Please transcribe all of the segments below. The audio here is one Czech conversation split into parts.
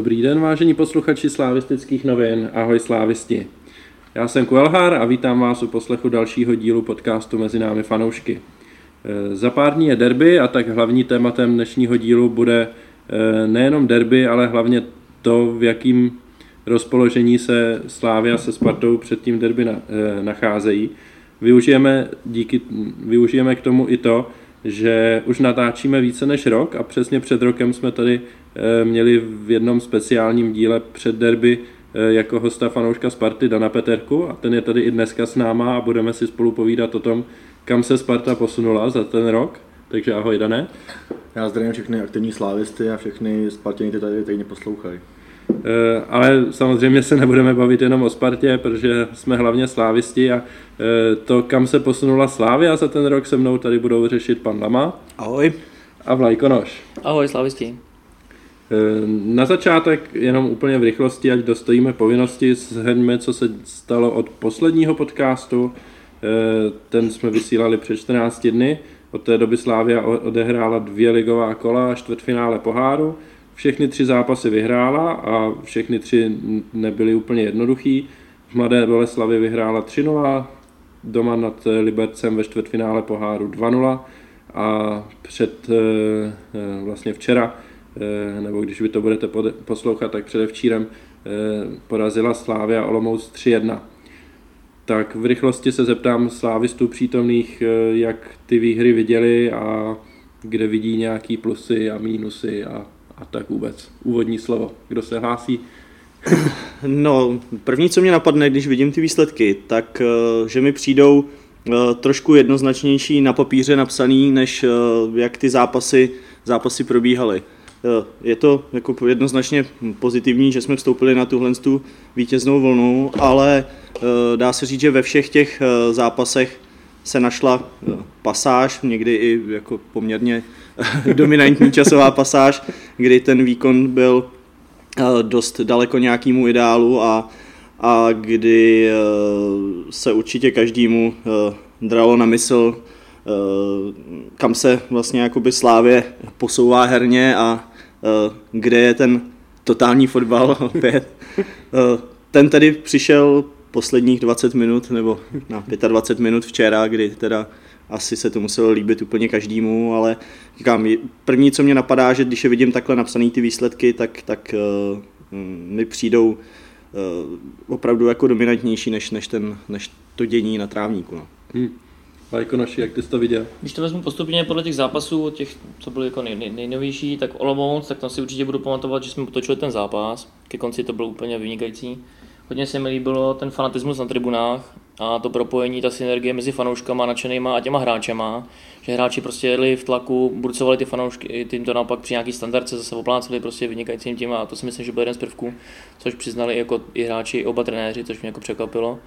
Dobrý den, vážení posluchači slávistických novin. Ahoj slávisti. Já jsem Kuelhár a vítám vás u poslechu dalšího dílu podcastu Mezi námi fanoušky. E, za pár dní je derby a tak hlavní tématem dnešního dílu bude e, nejenom derby, ale hlavně to, v jakým rozpoložení se Slávia se Spartou před tím derby e, nacházejí. Využijeme, díky, využijeme k tomu i to, že už natáčíme více než rok a přesně před rokem jsme tady měli v jednom speciálním díle před derby eh, jako hosta fanouška Sparty Dana Peterku a ten je tady i dneska s náma a budeme si spolu povídat o tom, kam se Sparta posunula za ten rok. Takže ahoj Dané. Já zdravím všechny aktivní slávisty a všechny Spartěny, kteří tady, tady poslouchají. Eh, ale samozřejmě se nebudeme bavit jenom o Spartě, protože jsme hlavně slávisti a eh, to, kam se posunula Slávia za ten rok se mnou tady budou řešit pan Lama. Ahoj. A Vlajkonoš. Ahoj, slávisti. Eh, na začátek jenom úplně v rychlosti, ať dostojíme povinnosti, shrňme, co se stalo od posledního podcastu. Ten jsme vysílali před 14 dny. Od té doby Slávia odehrála dvě ligová kola a čtvrtfinále poháru. Všechny tři zápasy vyhrála a všechny tři nebyly úplně jednoduchý. V Mladé Boleslavi vyhrála 3-0, doma nad Libercem ve čtvrtfinále poháru 2-0 a před eh, eh, vlastně včera, eh, nebo když vy to budete poslouchat, tak předevčírem porazila Slávia Olomouc 3-1. Tak v rychlosti se zeptám slávistů přítomných, jak ty výhry viděli a kde vidí nějaký plusy a mínusy a a tak vůbec. Úvodní slovo. Kdo se hlásí? No, první, co mě napadne, když vidím ty výsledky, tak eh, že mi přijdou eh, trošku jednoznačnější na papíře napsaný, než eh, jak ty zápasy, zápasy probíhaly. Je to jako jednoznačně pozitivní, že jsme vstoupili na tuhle tu vítěznou vlnu, ale dá se říct, že ve všech těch zápasech se našla pasáž, někdy i jako poměrně dominantní časová pasáž, kdy ten výkon byl eh, dost daleko nějakému ideálu a, a kdy eh, se určitě každému eh, dralo na mysl, kam se vlastně jakoby Slávě posouvá herně a kde je ten totální fotbal opět. Ten tedy přišel posledních 20 minut nebo na 25 minut včera, kdy teda asi se to muselo líbit úplně každému, ale říkám, první, co mě napadá, že když je vidím takhle napsané ty výsledky, tak, tak uh, mi přijdou uh, opravdu jako dominantnější než, než, ten, než to dění na trávníku. No. Hmm. Vajko naši, jak ty jsi to viděl? Když to vezmu postupně podle těch zápasů, těch, co byly jako nej, nej, nejnovější, tak Olomouc, tak tam si určitě budu pamatovat, že jsme potočili ten zápas. Ke konci to bylo úplně vynikající. Hodně se mi líbilo ten fanatismus na tribunách a to propojení, ta synergie mezi fanouškama, nadšenýma a těma hráčema, že hráči prostě jeli v tlaku, burcovali ty fanoušky, tím to naopak při nějaký standardce zase opláceli prostě vynikajícím tím a to si myslím, že byl jeden z prvků, což přiznali jako i hráči, i oba trenéři, což mě jako překvapilo.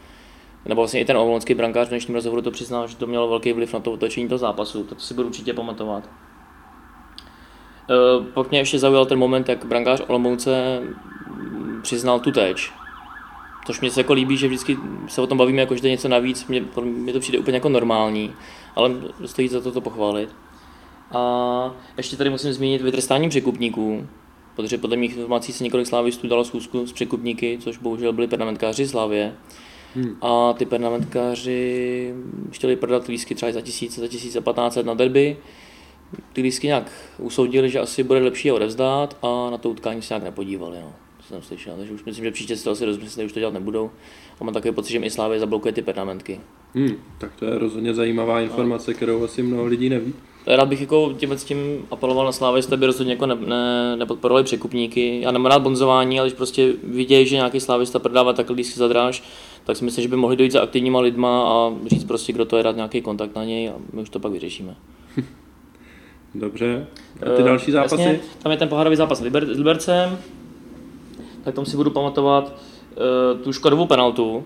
Nebo vlastně i ten olomoucký brankář v dnešním rozhovoru to přiznal, že to mělo velký vliv na to otočení toho zápasu, to si budu určitě pamatovat. E, pak mě ještě zaujal ten moment, jak brankář Olomouce přiznal tu teč, Což mě se jako líbí, že vždycky se o tom bavíme, jako že to je něco navíc, mě, mě to přijde úplně jako normální, ale stojí za to to pochválit. A ještě tady musím zmínit vytrestání překupníků, protože podle mých informací se několik slávistů dalo schůzku s překupníky, což bohužel byli pernamentkáři Slávě. Hmm. A ty pernamentkáři chtěli prodat lísky třeba za tisíc, za tisíc, za 15 na derby. Ty lísky nějak usoudili, že asi bude lepší je odevzdat a na to utkání se nějak nepodívali. No jsem slyšel, takže už myslím, že příště si to asi rozmysleli, už to dělat nebudou. A mám takový pocit, že i Slávě zablokuje ty pernamentky. Hmm, tak to je rozhodně zajímavá informace, kterou asi mnoho lidí neví. Rád bych jako tím, s tím apeloval na Slávě, aby rozhodně jako ne, ne, nepodporovali překupníky. Já nemám rád bonzování, ale když prostě vidějí, že nějaký slávista prodává takhle lístky za dráž, tak si myslím, že by mohli dojít za aktivníma lidma a říct prostě, kdo to je, dát nějaký kontakt na něj a my už to pak vyřešíme. Dobře. A ty uh, další zápasy? Jasně, tam je ten pohárový zápas s, Liber- s Libercem, tak tam si budu pamatovat uh, tu škodovou penaltu.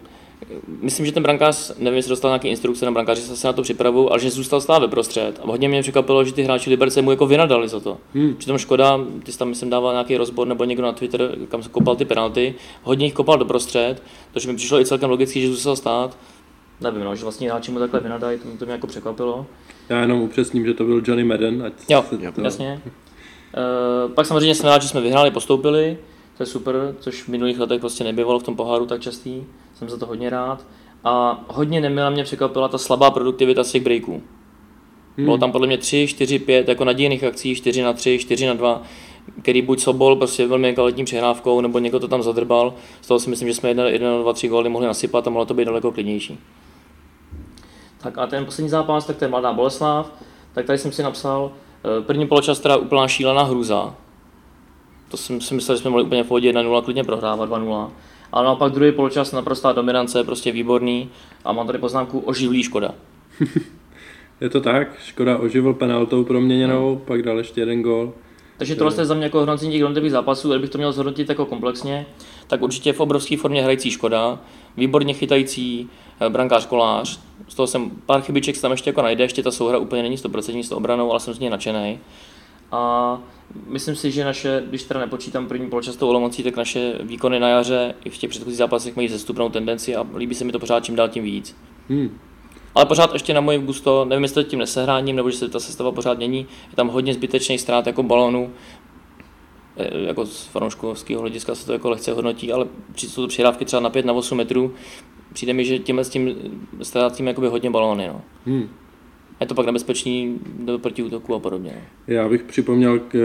Myslím, že ten brankář, nevím, jestli dostal nějaké instrukce na brankáři, se na to připravu, ale že zůstal stále ve prostřed. A hodně mě překvapilo, že ty hráči Liberce mu jako vynadali za to. Hmm. Přitom Škoda, ty jsi tam myslím dával nějaký rozbor nebo někdo na Twitter, kam se kopal ty penalty, hodně jich kopal do prostřed, takže mi přišlo i celkem logicky, že zůstal stát. Nevím, no, že vlastně hráči mu takhle vynadají, to, to mě jako překvapilo. Já jenom upřesním, že to byl Johnny Madden. Ať jo, to... jasně. Uh, pak samozřejmě jsem rád, že jsme vyhráli, postoupili. to je super, což v minulých letech prostě nebývalo v tom poháru tak častý, jsem za to hodně rád. A hodně nemila mě překvapila ta slabá produktivita z těch breaků. Hmm. Bylo tam podle mě 3, 4, 5 jako nadějných akcí, 4 na 3, 4 na 2, který buď sobol prostě velmi kvalitní přehrávkou, nebo někdo to tam zadrbal. Z toho si myslím, že jsme 1, 1 2, 3 góly mohli nasypat a mohlo to být daleko klidnější. Tak a ten poslední zápas, tak to je Mladá Boleslav. Tak tady jsem si napsal, eh, první poločas teda úplná šílená hruza. To jsem si myslel, že jsme mohli úplně v pohodě 1-0 klidně prohrávat 2-0. Ale naopak druhý poločas naprostá dominance, prostě výborný. A mám tady poznámku oživlý Škoda. je to tak, Škoda oživil penaltou proměněnou, hmm. pak dal ještě jeden gol. Takže tohle je za mě jako hodnocení těch jednotlivých zápasů, kdybych to měl zhodnotit jako komplexně, tak určitě v obrovské formě hrající Škoda, výborně chytající eh, brankář Kolář, z toho jsem pár chybiček tam ještě jako najde, ještě ta souhra úplně není 100% s obranou, ale jsem z něj nadšený. A myslím si, že naše, když teda nepočítám první poločas tou Olomoucí, tak naše výkony na jaře i v těch předchozích zápasech mají zestupnou tendenci a líbí se mi to pořád čím dál tím víc. Hmm. Ale pořád ještě na můj gusto, nevím, jestli to tím nesehráním, nebo že se ta sestava pořád mění, je tam hodně zbytečných ztrát jako balónů, e, jako z fanouškovského hlediska se to jako lehce hodnotí, ale jsou to přihrávky třeba na 5 na 8 metrů, přijde mi, že tímhle s tím ztrácím jakoby hodně balóny. No. Hmm. Je to pak nebezpečný do protiútoku a podobně. No. Já bych připomněl k,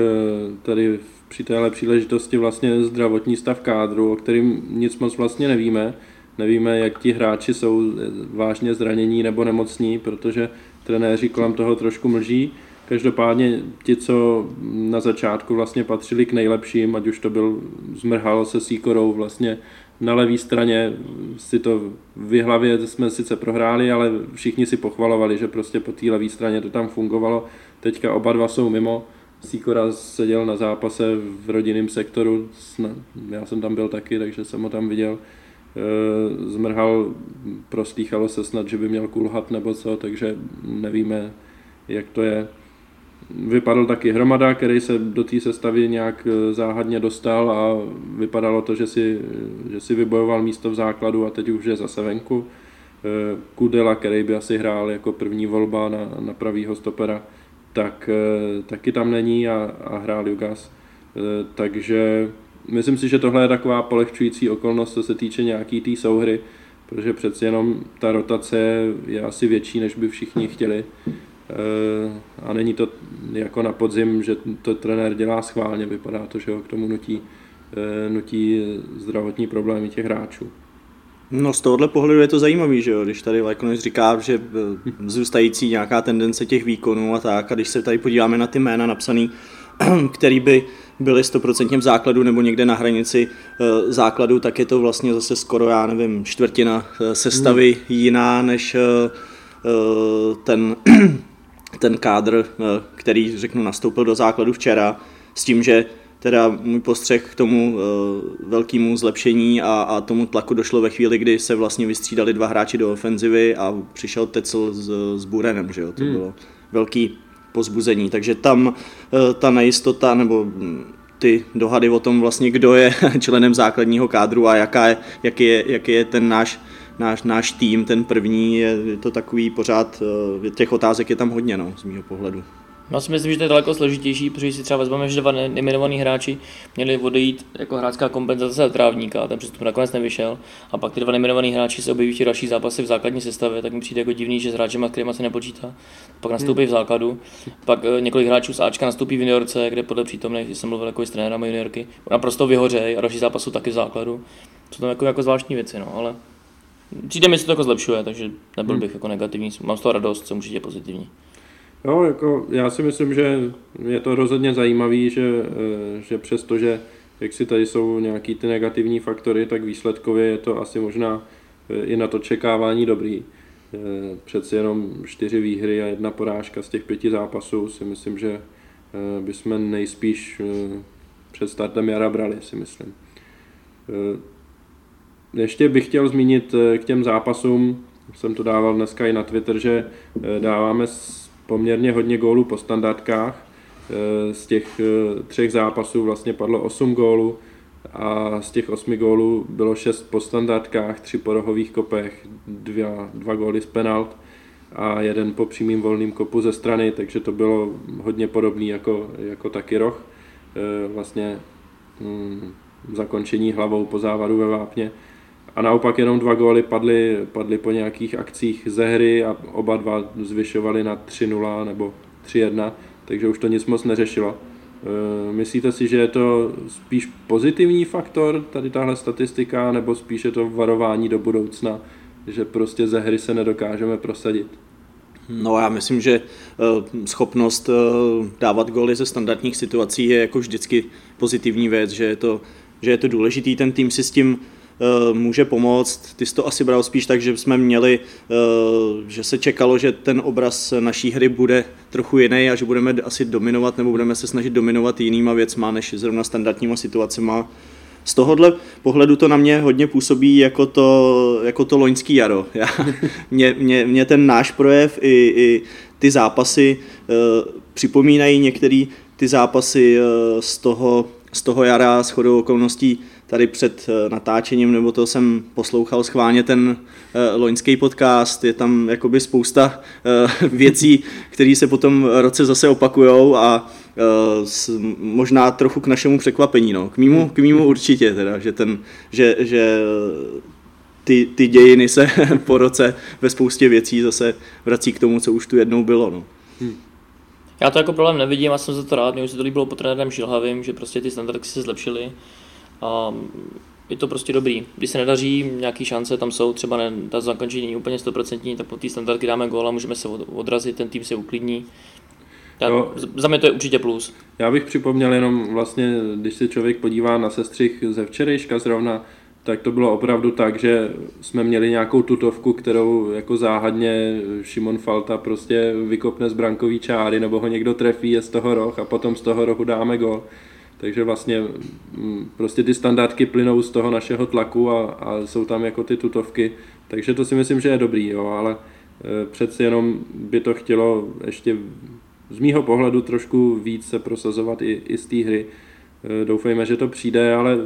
tady při téhle příležitosti vlastně zdravotní stav kádru, o kterým nic moc vlastně nevíme. Nevíme, jak ti hráči jsou vážně zranění nebo nemocní, protože trenéři kolem toho trošku mlží. Každopádně ti, co na začátku vlastně patřili k nejlepším, ať už to byl Zmrhal se Síkorou vlastně na levé straně, si to v hlavě jsme sice prohráli, ale všichni si pochvalovali, že prostě po té levé straně to tam fungovalo. Teďka oba dva jsou mimo. Síkora seděl na zápase v rodinném sektoru, já jsem tam byl taky, takže jsem ho tam viděl zmrhal, prostýchalo se snad, že by měl kulhat nebo co, takže nevíme, jak to je. Vypadal taky Hromada, který se do té sestavy nějak eh, záhadně dostal a vypadalo to, že si, že si vybojoval místo v základu a teď už je zase venku. Eh, Kudela, který by asi hrál jako první volba na, na pravýho stopera, tak taky tam není a, a hrál Jugas. Takže myslím si, že tohle je taková polehčující okolnost, co se týče nějaký té tý souhry, protože přeci jenom ta rotace je asi větší, než by všichni chtěli. Eh, a není to jako na podzim, že to trenér dělá schválně, vypadá to, že ho k tomu nutí, eh, nutí zdravotní problémy těch hráčů. No z tohohle pohledu je to zajímavý, že jo? když tady Lajkonovič říká, že eh, zůstající nějaká tendence těch výkonů a tak, a když se tady podíváme na ty jména napsaný, který by byli stoprocentně v základu nebo někde na hranici eh, základu, tak je to vlastně zase skoro, já nevím, čtvrtina eh, sestavy hmm. jiná než eh, ten, ten kádr, který, řeknu, nastoupil do základu včera, s tím, že teda můj postřeh k tomu velkému zlepšení a, a tomu tlaku došlo ve chvíli, kdy se vlastně vystřídali dva hráči do ofenzivy a přišel Tecel s, s Burenem, že jo, to hmm. bylo velký pozbuzení. Takže tam ta nejistota nebo hm, ty dohady o tom vlastně, kdo je členem základního kádru a jaká je, jaký, je, jaký je ten náš, náš, náš tým, ten první, je, to takový pořád, eh, těch otázek je tam hodně, no, z mého pohledu. Já si myslím, že to je daleko složitější, protože si třeba vezmeme, že dva nejmenovaní hráči měli odejít jako hráčská kompenzace za trávníka, a ten přestup nakonec nevyšel. A pak ty dva nejmenovaní hráči se objeví v další zápasy v základní sestavě, tak mi přijde jako divný, že s hráčem, kterým se nepočítá. Pak nastoupí v základu, pak eh, několik hráčů z Ačka nastoupí v juniorce, kde podle přítomných jsem mluvil jako s trenérem juniorky, naprosto vyhořejí a další zápas jsou taky v základu. Jsou to jako, jako zvláštní věci, no, ale přijde mi se to jako zlepšuje, takže nebyl hmm. bych jako negativní, mám z toho radost, jsem určitě pozitivní. Jo, jako já si myslím, že je to rozhodně zajímavý, že, eh, že přesto, že jak si tady jsou nějaký ty negativní faktory, tak výsledkově je to asi možná eh, i na to čekávání dobrý. Eh, přeci jenom čtyři výhry a jedna porážka z těch pěti zápasů si myslím, že bychom nejspíš před startem jara brali, si myslím. Ještě bych chtěl zmínit k těm zápasům, jsem to dával dneska i na Twitter, že dáváme poměrně hodně gólů po standardkách. Eh, z těch eh, třech zápasů vlastně padlo 8 gólů a z těch 8 gólů bylo 6 po standardkách, 3 po rohových kopech, 2, 2 góly z penalt a jeden po přímým volným kopu ze strany, takže to bylo hodně podobné jako, jako taky roh. Eh, vlastně hm, zakončení hlavou po závadu ve Vápně. A naopak jenom dva góly padly, padly po nějakých akcích ze hry a oba dva zvyšovali na 3-0 nebo 3-1, takže už to nic moc neřešilo. Eh, myslíte si, že je to spíš pozitivní faktor, tady tahle statistika, nebo spíš je to varování do budoucna, že prostě ze hry se nedokážeme prosadit? No já myslím, že eh, schopnost eh, dávat góly ze standardních situací je jako vždycky pozitivní věc, že je to, že je to důležitý, ten tým si s tím může pomoct. Ty jsi to asi bral spíš tak, že jsme měli, eh, že se čekalo, že ten obraz naší hry bude trochu jiný a že budeme asi dominovat nebo budeme se snažit dominovat jinýma věcma než zrovna standardníma situacema. Z tohohle pohledu to na mě hodně působí jako to, jako to loňský jaro. Já, mě, mě, mě ten náš projev i, i ty zápasy uh, připomínají některé ty zápasy uh, z toho, z toho jara, s chodou okolností tady před eh, natáčením, nebo to jsem poslouchal schválně ten uh, loňský podcast, je tam jakoby spousta uh, věcí, které se potom roce zase opakujou a možná trochu k našemu překvapení, no. K mýmu, k mýmu určitě teda, že, ten, že, že ty, ty dějiny se po roce ve spoustě věcí zase vrací k tomu, co už tu jednou bylo, no. Hmm. Já to jako problém nevidím a jsem za to rád, mě už se to líbilo po trenérem Šilhavým, že prostě ty standardy se zlepšily a je to prostě dobrý. Když se nedaří, nějaké šance tam jsou, třeba ne, ta zakončení není úplně 100%, tak po té standardky dáme gól a můžeme se odrazit, ten tým se uklidní. Já, no, za mě to je určitě plus. Já bych připomněl jenom vlastně, když se člověk podívá na sestřih ze včerejška zrovna, tak to bylo opravdu tak, že jsme měli nějakou tutovku, kterou jako záhadně Šimon Falta prostě vykopne z brankový čáry, nebo ho někdo trefí, je z toho roh a potom z toho rohu dáme gol. Takže vlastně mm, prostě ty standardky plynou z toho našeho tlaku a, a jsou tam jako ty tutovky. Takže to si myslím, že je dobrý, jo, ale e, přeci jenom by to chtělo ještě z mýho pohledu trošku víc se prosazovat i, i z té hry. E, doufejme, že to přijde, ale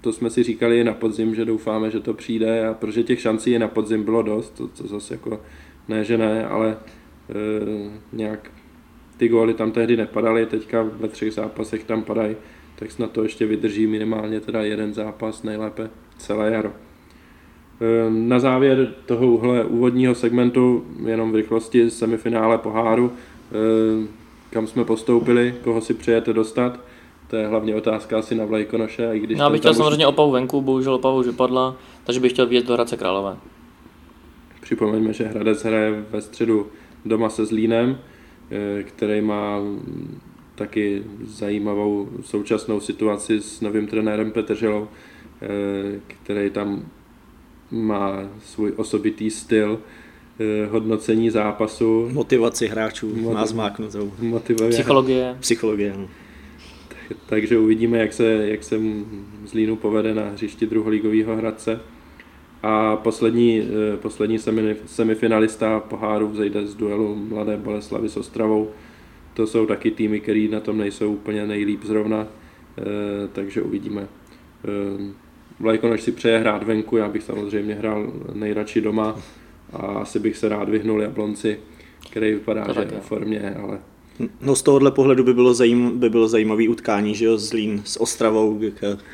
to jsme si říkali i na podzim, že doufáme, že to přijde a protože těch šancí i na podzim bylo dost, to, to zase jako ne, že ne, ale e, nějak ty góly tam tehdy nepadaly, teďka ve třech zápasech tam padají, tak snad to ještě vydrží minimálně teda jeden zápas, nejlépe celé jaro. Ehm, na závěr tohohle úvodního segmentu, jenom v rychlosti semifinále poháru, ehm, kam jsme postoupili, koho si přejete dostat, to je hlavně otázka asi na Vlajkonoše. I když Já bych chtěl samozřejmě už... Opavu venku, bohužel Opavu už vypadla, takže bych chtěl vidět do Hradce Králové. Připomeňme, že Hradec hraje ve středu doma se Zlínem, který má taky zajímavou současnou situaci s novým trenérem Petrželou, eh, který tam má svůj osobitý styl eh, hodnocení zápasu. Motivaci hráčů Motiv- má zmáknutou. Motivuje. Psychologie. Psychologie. No. takže uvidíme, jak se, jak se Zlínu povede na hřišti druholigového Hradce. A poslední, eh, poslední semifinalista poháru vzejde z duelu Mladé Boleslavy s Ostravou. To jsou taky týmy, které na tom nejsou úplně nejlíp zrovna, eh, takže uvidíme. Eh, Vlajkonoš si přeje hrát venku, já bych samozřejmě hrál nejradši doma a asi bych se rád vyhnul Jablonci, který vypadá, to že je v formě, ale No z tohohle pohledu by bylo, zajím, by bylo zajímavý utkání, že jo, Zlín s Ostravou,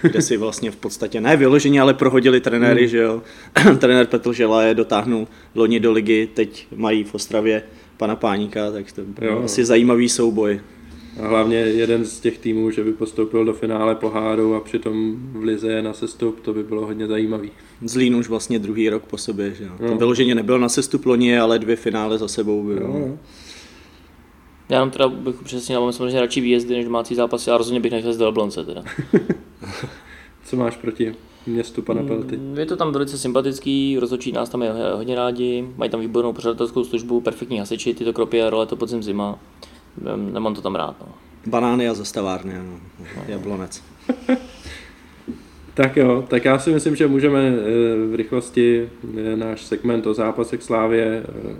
kde si vlastně v podstatě ne vyloženě, ale prohodili trenéry, mm. že jo. Trenér Petr Žela je dotáhnul loni do ligy, teď mají v Ostravě pana Páníka, tak to je asi zajímavý souboj. A hlavně jeden z těch týmů, že by postoupil do finále poháru a přitom v Lize je na sestup, to by bylo hodně zajímavý. Zlín už vlastně druhý rok po sobě, že jo. No. Vyloženě nebyl na sestup loni, ale dvě finále za sebou bylo. No. Já jenom teda bych přesně mám samozřejmě radši výjezdy než domácí zápasy a rozhodně bych nechal z Jablonce teda. Co máš proti městu pana mm, Pelty? Je to tam velice sympatický, rozhodčí nás tam je hodně rádi, mají tam výbornou pořadatelskou službu, perfektní hasiči, tyto kropy a role to podzim zima. Nemám to tam rád. No. Banány a zastavárny, ano. Jablonec. tak jo, tak já si myslím, že můžeme eh, v rychlosti eh, náš segment o zápasech Slávě eh,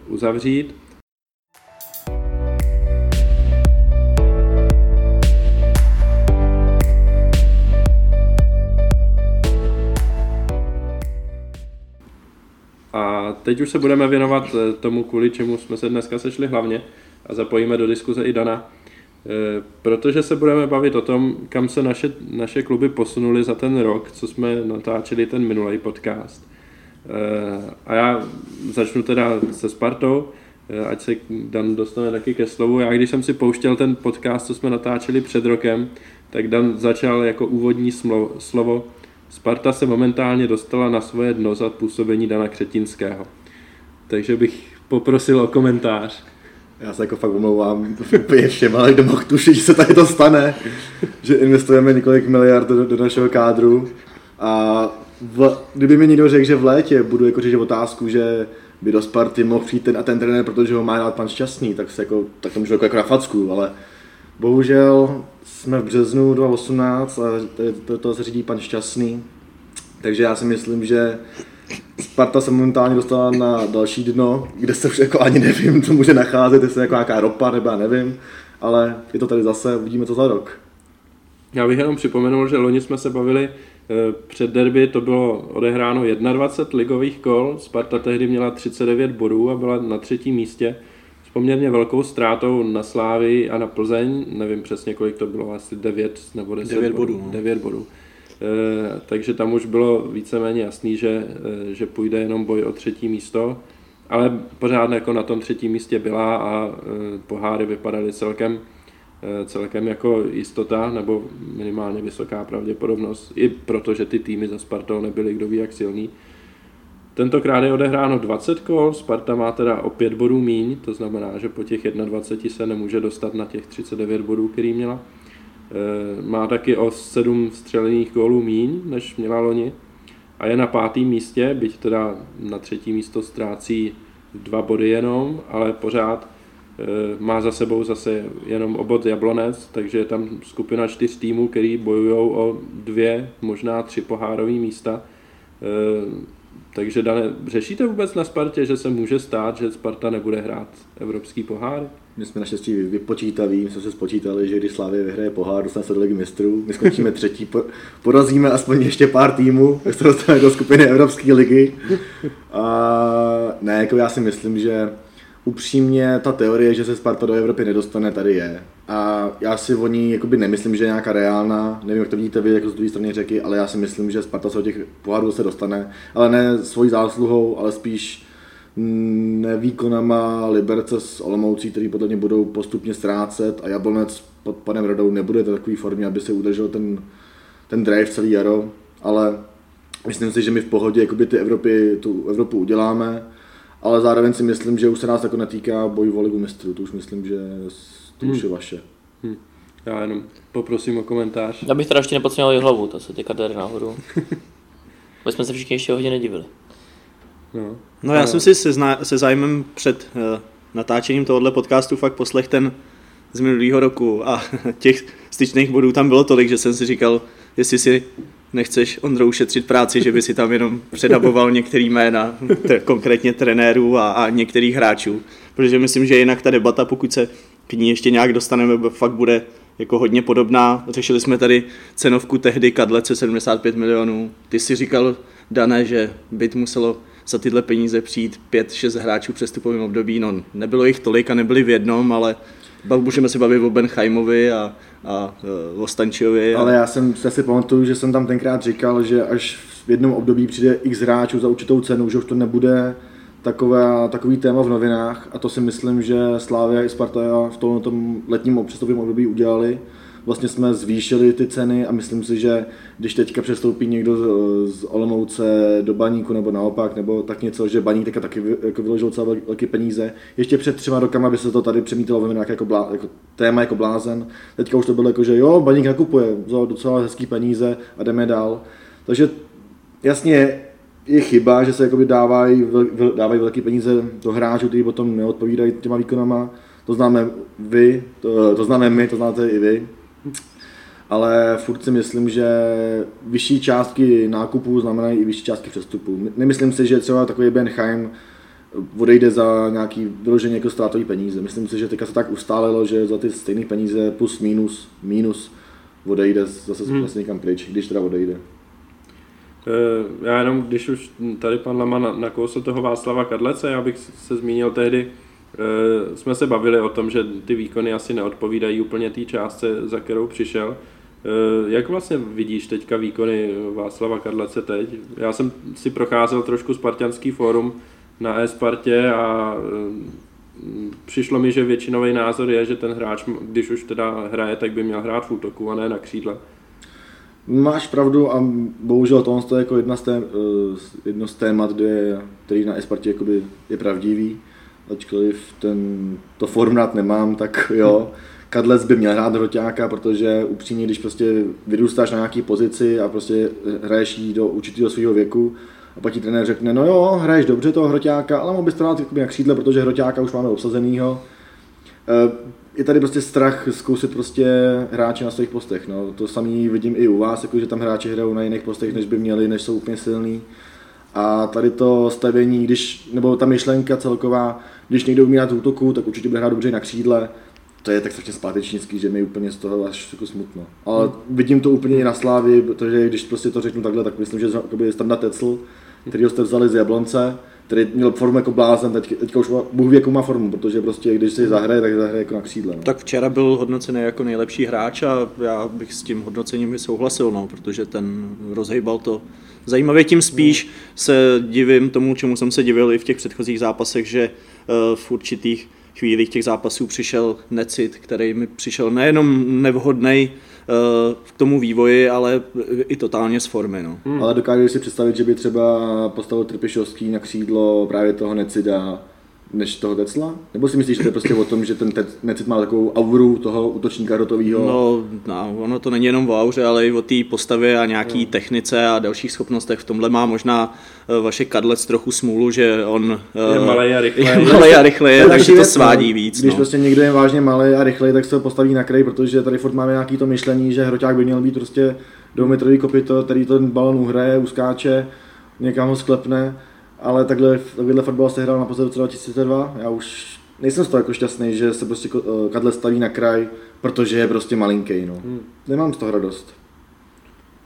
uzavřít. teď už se budeme věnovat eh, tomu, kvůli čemu jsme se dneska sešli hlavně a zapojíme do diskuze i Dana. Eh, protože se budeme bavit o tom, kam se naše, naše kluby posunuly za ten rok, co jsme natáčeli ten minulý podcast. Eh, a já začnu teda se Spartou, ať se Dan dostane taky ke slovu. Já když jsem si pouštěl ten podcast, co jsme natáčeli před rokem, tak Dan začal jako úvodní slovo. Sparta se momentálně dostala na svoje dno za působení Dana Křetinského. Takže bych poprosil o komentář. Já se jako fakt omlouvám úplně všem, ale kdo mohl tušit, že se tady to stane, že investujeme několik miliard do, do našeho kádru a v, kdyby mi někdo řekl, že v létě budu jako řešit otázku, že by do Sparty mohl přijít ten a ten trenér, protože ho má rád pan Šťastný, tak, se jako, tak to můžu jako, jako na facku, ale bohužel jsme v březnu 2018 a to, se řídí pan Šťastný, takže já si myslím, že Sparta se momentálně dostala na další dno, kde se už jako ani nevím, co může nacházet, jestli jako nějaká ropa nebo já nevím, ale je to tady zase, uvidíme to za rok. Já bych jenom připomenul, že loni jsme se bavili eh, před derby, to bylo odehráno 21 ligových kol, Sparta tehdy měla 39 bodů a byla na třetím místě poměrně velkou ztrátou na Slávy a na Plzeň, nevím přesně kolik to bylo, asi 9 nebo 10 9 bodů. bodů 9 no. bodů. Eh, takže tam už bylo víceméně jasný, že, eh, že půjde jenom boj o třetí místo, ale pořád jako na tom třetím místě byla a eh, poháry vypadaly celkem, celkem jako jistota, nebo minimálně vysoká pravděpodobnost, i protože ty týmy za Spartou nebyly kdo ví jak silný. Tentokrát je odehráno 20 kol, Sparta má teda o 5 bodů míň, to znamená, že po těch 21 se nemůže dostat na těch 39 bodů, který měla. Eh, má taky o sedm střelených gólů míň, než měla loni. A je na pátém místě, byť teda na třetí místo ztrácí dva body jenom, ale pořád eh, má za sebou zase jenom obod Jablonec, takže je tam skupina čtyř týmů, který bojují o dvě, možná tři pohárové místa. Takže Dane, řešíte vůbec na Spartě, že se může stát, že Sparta nebude hrát evropský pohár? My jsme naštěstí vypočítaví, my jsme se spočítali, že když Slávě vyhraje pohár, dostane se do ligy mistrů, my skončíme třetí, porazíme aspoň ještě pár týmů, tak se dostaneme do skupiny Evropské ligy. A ne, jako já si myslím, že upřímně ta teorie, že se Sparta do Evropy nedostane, tady je. A já si o ní jakoby nemyslím, že je nějaká reálná, nevím, jak to vidíte vy jako z druhé strany řeky, ale já si myslím, že Sparta se do těch pohárů se dostane, ale ne svojí zásluhou, ale spíš nevýkonama Liberce s Olomoucí, který podle mě budou postupně ztrácet a Jablonec pod panem Radou nebude v takové formě, aby se udržel ten, ten drive celý jaro, ale myslím si, že my v pohodě jakoby ty Evropy, tu Evropu uděláme, ale zároveň si myslím, že už se nás jako netýká boj o ligu mistrů, to už myslím, že to už je hmm. vaše. Hmm. Já jenom poprosím o komentář. Já bych teda ještě nepodceňoval hlavu, to se ty kadery nahoru. My jsme se všichni ještě hodně nedivili. No, no já ano. jsem si se, zna, se zájmem před uh, natáčením tohohle podcastu fakt poslech ten z minulého roku a těch styčných bodů tam bylo tolik, že jsem si říkal, jestli si nechceš Ondro ušetřit práci, že by si tam jenom předaboval některý jména, t- konkrétně trenérů a, a některých hráčů. Protože myslím, že jinak ta debata, pokud se k ní ještě nějak dostaneme, fakt bude jako hodně podobná. Řešili jsme tady cenovku tehdy Kadlece 75 milionů. Ty si říkal, Dané, že byt muselo za tyhle peníze přijít 5-6 hráčů v přestupovém období. No, nebylo jich tolik a nebyli v jednom, ale můžeme si bavit o Benchajmovi a, a e, o. A... Ale já jsem já si pamatuju, že jsem tam tenkrát říkal, že až v jednom období přijde x hráčů za určitou cenu, že už to nebude takové, takový téma v novinách a to si myslím, že Slávia i Sparta v tom letním přestupovém období udělali vlastně jsme zvýšili ty ceny a myslím si, že když teďka přestoupí někdo z, Olomouce do baníku nebo naopak, nebo tak něco, že baník teďka taky jako vyložil celé velké peníze. Ještě před třema rokama by se to tady přemítalo ve jako, blá, jako téma jako blázen. Teďka už to bylo jako, že jo, baník nakupuje za docela hezký peníze a jdeme dál. Takže jasně je chyba, že se jakoby dávají, dávají velké peníze do hráčů, kteří potom neodpovídají těma výkonama. To známe vy, to, to známe my, to znáte i vy ale furt si myslím, že vyšší částky nákupů znamenají i vyšší částky přestupů. Nemyslím si, že třeba takový Benheim odejde za nějaký vyloženě jako ztrátový peníze. Myslím si, že teďka se tak ustálilo, že za ty stejné peníze plus minus, minus odejde zase hmm. vlastně někam pryč, když teda odejde. Eh, já jenom, když už tady pan Lama nakousl toho Václava Kadlece, já bych se zmínil tehdy, jsme se bavili o tom, že ty výkony asi neodpovídají úplně té částce, za kterou přišel. E, jak vlastně vidíš teďka výkony Václava Kadlece teď? Já jsem si procházel trošku Spartianský fórum na e-Spartě a e, přišlo mi, že většinový názor je, že ten hráč, když už teda hraje, tak by měl hrát v útoku a ne na křídle. Máš pravdu a bohužel tohle je jako jedna z, eh, jedno z témat, kde, který na Espartě je pravdivý, ačkoliv ten, to form rád nemám, tak jo. Kadlec by měl hrát hroťáka, protože upřímně, když prostě vyrůstáš na nějaký pozici a prostě hraješ jí do určitého svého věku, a pak ti trenér řekne, no jo, hraješ dobře toho hroťáka, ale mohl bys to dát na křídle, protože hroťáka už máme obsazenýho. Eh, je tady prostě strach zkoušet prostě hráče na svých postech. No. To samý vidím i u vás, jako že tam hráči hrajou na jiných postech, než by měli, než jsou úplně silný. A tady to stavění, když, nebo ta myšlenka celková, když někdo umí hrát útoku, tak určitě bude hrát dobře na křídle. To je tak strašně zpátečnický, že mi úplně z toho až jako smutno. Ale hmm. vidím to úplně i na Slávy, protože když prostě to řeknu takhle, tak myslím, že je Standa Tecl, který jste vzali z Jablonce, který měl formu jako blázen, teď, teďka už má, Bůh ví, jakou má formu, protože prostě když si zahraje, tak zahraje jako na křídle. No. Tak včera byl hodnocený jako nejlepší hráč a já bych s tím hodnocením souhlasil, no, protože ten rozhejbal to zajímavě. Tím spíš no. se divím tomu, čemu jsem se divil i v těch předchozích zápasech, že uh, v určitých chvílích těch zápasů přišel necit, který mi přišel nejenom nevhodný k tomu vývoji, ale i totálně z formy. No. Hmm. Ale dokážu si představit, že by třeba postavil Trpišovský na křídlo právě toho Necida, než toho Tecla? Nebo si myslíš, že to je prostě o tom, že ten Necit má takovou auru toho útočníka rotového? No, no, ono to není jenom o auře, ale i o té postavě a nějaký no. technice a dalších schopnostech. V tomhle má možná eh, vaše Kadlec trochu smůlu, že on je uh, malej a rychlej, je malej a rychlej takže to svádí víc. Když no. prostě někdo je vážně malý a rychlej, tak se postaví na kraj, protože tady furt máme nějaký to myšlení, že hroťák by měl být prostě dvoumetrový kopito, který ten balon uhraje, uskáče, někam ho sklepne ale takhle, takhle fotbal se hrál na v roce 2002. Já už nejsem z toho jako šťastný, že se prostě eh, Kadle staví na kraj, protože je prostě malinký. No. Hmm. Nemám z toho radost.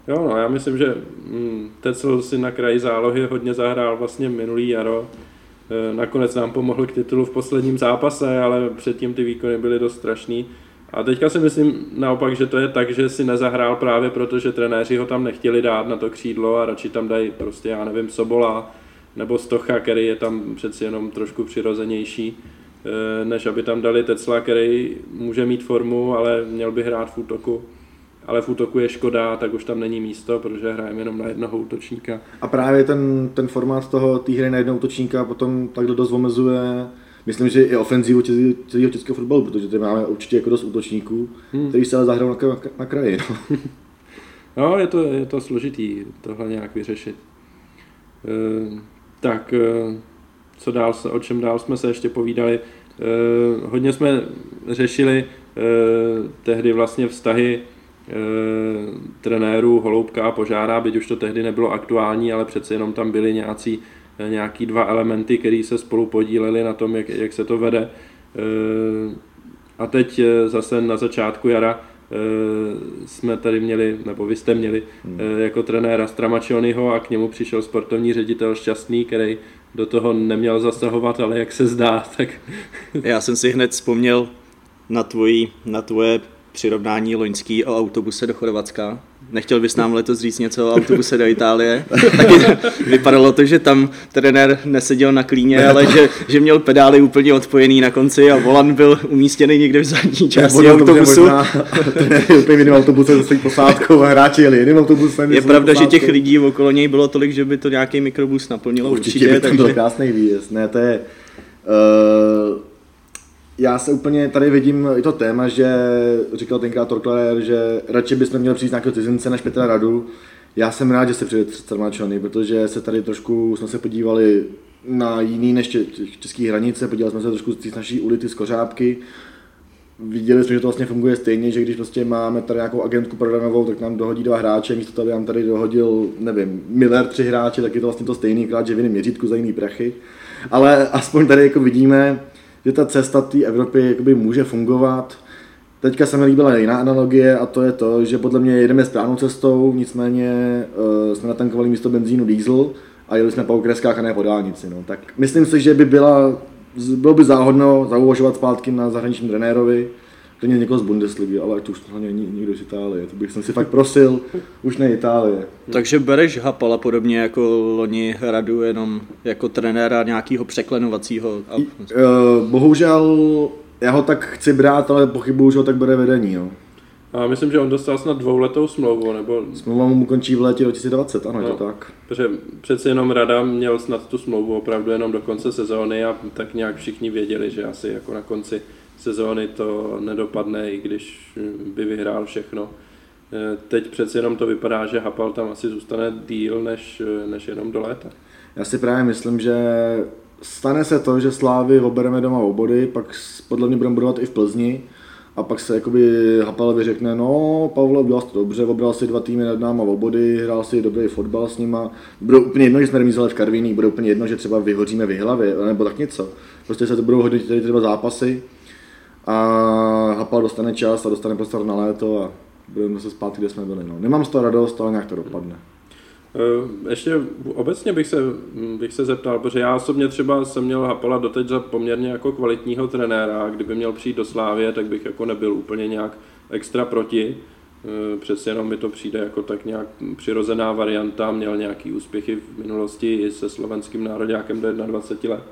Jo, no, já myslím, že hm, Tecel si na kraji zálohy hodně zahrál vlastně minulý jaro. E, nakonec nám pomohl k titulu v posledním zápase, ale předtím ty výkony byly dost strašný. A teďka si myslím naopak, že to je tak, že si nezahrál právě proto, že trenéři ho tam nechtěli dát na to křídlo a radši tam dají prostě, já nevím, Sobola, nebo Stocha, který je tam přeci jenom trošku přirozenější, eh, než aby tam dali Tecla, který může mít formu, ale měl by hrát v útoku. Ale v útoku je škoda, tak už tam není místo, protože hrajeme jenom na jednoho útočníka. A právě ten, ten formát toho té hry na jednoho útočníka potom takhle dost omezuje myslím, že i ofenzivu celého českého fotbalu, protože tady máme určitě jako dost útočníků, hmm. který se ale zahrajou na, na, na kraji. No. no, je to, je to složitý tohle nějak vyřešit. E, tak eh, co dál, o čem dál jsme se ještě povídali. Eh, hodně jsme řešili eh, tehdy vlastně vztahy trenérů Holoubka a Požára, byť už to tehdy nebylo aktuální, ale přece jenom tam byly nějací, nějaký dva elementy, které se spolu podíleli na tom, jak, jak se to vede. A teď zase na začátku jara jsme tady měli, nebo vy jste měli hmm. jako trenéra Stramačonyho a k němu přišel sportovní ředitel Šťastný, který do toho neměl zasahovat, ale jak se zdá, tak... Já jsem si hned vzpomněl na, tvojí, na tvoje přirovnání loňský o autobuse do Chorvatska. Nechtěl bys nám letos říct něco o autobuse do Itálie? Taky vypadalo to, že tam trenér neseděl na klíně, ale že, že měl pedály úplně odpojený na konci a volan byl umístěný někde v zadní části Já autobusu. je úplně jiným autobusem se posádkou a hráči jeli jiným autobusem. Je pravda, že těch lidí okolo něj bylo tolik, že by to nějaký mikrobus naplnilo určitě. Určitě by takže... byl krásný výjezd. Ne, to je... Uh já se úplně tady vidím i to téma, že říkal tenkrát Torkler, že radši bychom měli přijít nějakého cizince než Petra Radu. Já jsem rád, že se přijde Cermáčany, protože se tady trošku jsme se podívali na jiný než české hranice, podívali jsme se trošku z naší ulici z Kořápky. Viděli jsme, že to vlastně funguje stejně, že když prostě máme tady nějakou agentku prodanovou, tak nám dohodí dva hráče, místo toho, aby nám tady dohodil, nevím, Miller tři hráče, tak je to vlastně to stejný, krát, že v měřítku za jiný prachy. Ale aspoň tady jako vidíme, že ta cesta té Evropy jakoby může fungovat. Teďka se mi líbila jiná analogie a to je to, že podle mě jedeme správnou cestou, nicméně uh, jsme natankovali místo benzínu diesel a jeli jsme po okreskách a ne po dálnici. No. Tak myslím si, že by byla bylo by záhodno zauvažovat zpátky na zahraničním trenérovi, to není někoho z Bundesligy, ale ať to už hlavně není nikdo z Itálie, to bych jsem si fakt prosil, už ne Itálie. Takže bereš Hapala podobně jako loni Radu, jenom jako trenéra nějakého překlenovacího. A... Uh, bohužel já ho tak chci brát, ale pochybuju, že ho tak bude vedení. Jo. A myslím, že on dostal snad dvouletou smlouvu, nebo Smlouva mu končí v létě 2020, ano, je No. to tak. Protože přece jenom Rada měl snad tu smlouvu opravdu jenom do konce sezóny a tak nějak všichni věděli, že asi jako na konci sezóny to nedopadne, i když by vyhrál všechno. Eh, Teď přece jenom to vypadá, že Hapal tam asi zůstane díl než, než jenom do léta. Já si právě myslím, že stane se to, že Slávy obereme doma o body, pak podle mě budeme budovat i v Plzni a pak se jakoby Hapalovi řekne, no Pavle, udělal to dobře, obral si dva týmy nad náma o body, hrál si dobrý fotbal s nima. Bude úplně jedno, že jsme remízovali v Karviní, bude úplně jedno, že třeba vyhoříme v hlavě, nebo tak něco. Prostě se to budou tady třeba zápasy a Hapal dostane čas a dostane prostor na léto a budeme zase zpátky, kde jsme byli. No. Nemám z toho radost, ale nějak to dopadne. Eh, Ještě obecně bych se, bych se zeptal, protože já osobně třeba jsem měl Hapala doteď za poměrně jako kvalitního trenéra kdyby měl přijít do Slávě, tak bych jako nebyl úplně nějak extra proti. Eh, Přece jenom mi to přijde jako tak nějak přirozená varianta, měl nějaký úspěchy v minulosti i se slovenským nároďákem do 21 let.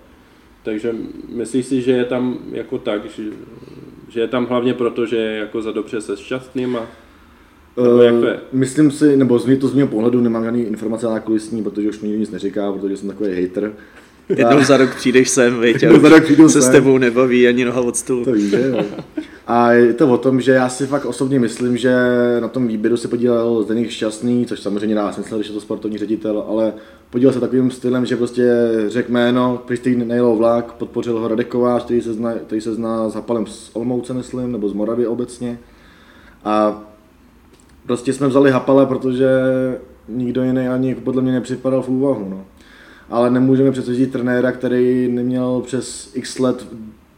Takže myslíš si, že je tam jako tak, že, že je tam hlavně proto, že je jako za dobře se šťastným a Nebo jak to je? Eh, Myslím si, nebo z mě to z mého pohledu nemám žádný informace na kulisní, protože už mi nikdo nic neříká, protože jsem takový hater. Jednou za rok přijdeš sem, viď, a za rok se s sem. tebou nebaví ani noha od stolu. To víš, že jo. A je to o tom, že já si fakt osobně myslím, že na tom výběru se podílel Zdeněk Šťastný, což samozřejmě dá smysl, když je to sportovní ředitel, ale podílel se takovým stylem, že prostě řekl jméno, když nejelo vlak, podpořil ho Radek Kovář, který se zná, který se zná s Hapalem z Olmouce, myslím, nebo z Moravy obecně. A prostě jsme vzali Hapale, protože nikdo jiný ani podle mě nepřipadal v úvahu. No. Ale nemůžeme přece trenéra, který neměl přes x let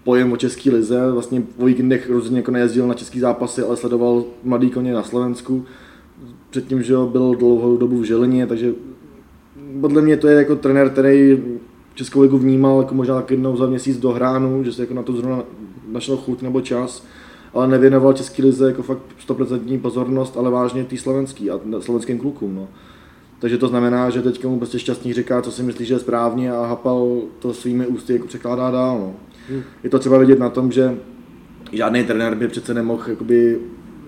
pojem o české lize, vlastně o víkendech rozhodně jako nejezdil na český zápasy, ale sledoval mladý koně na Slovensku. Předtím, že byl dlouhou dobu v Žilině, takže podle mě to je jako trenér, který Českou ligu vnímal jako možná tak jednou za měsíc do hránu, že se jako na to zrovna našel chuť nebo čas, ale nevěnoval České lize jako fakt 100% pozornost, ale vážně tý slovenský a slovenským klukům. No. Takže to znamená, že teď mu prostě šťastný říká, co si myslí, že je správně a Hapal to svými ústy jako překládá dál. No. Je to třeba vidět na tom, že žádný trenér by přece nemohl jakoby,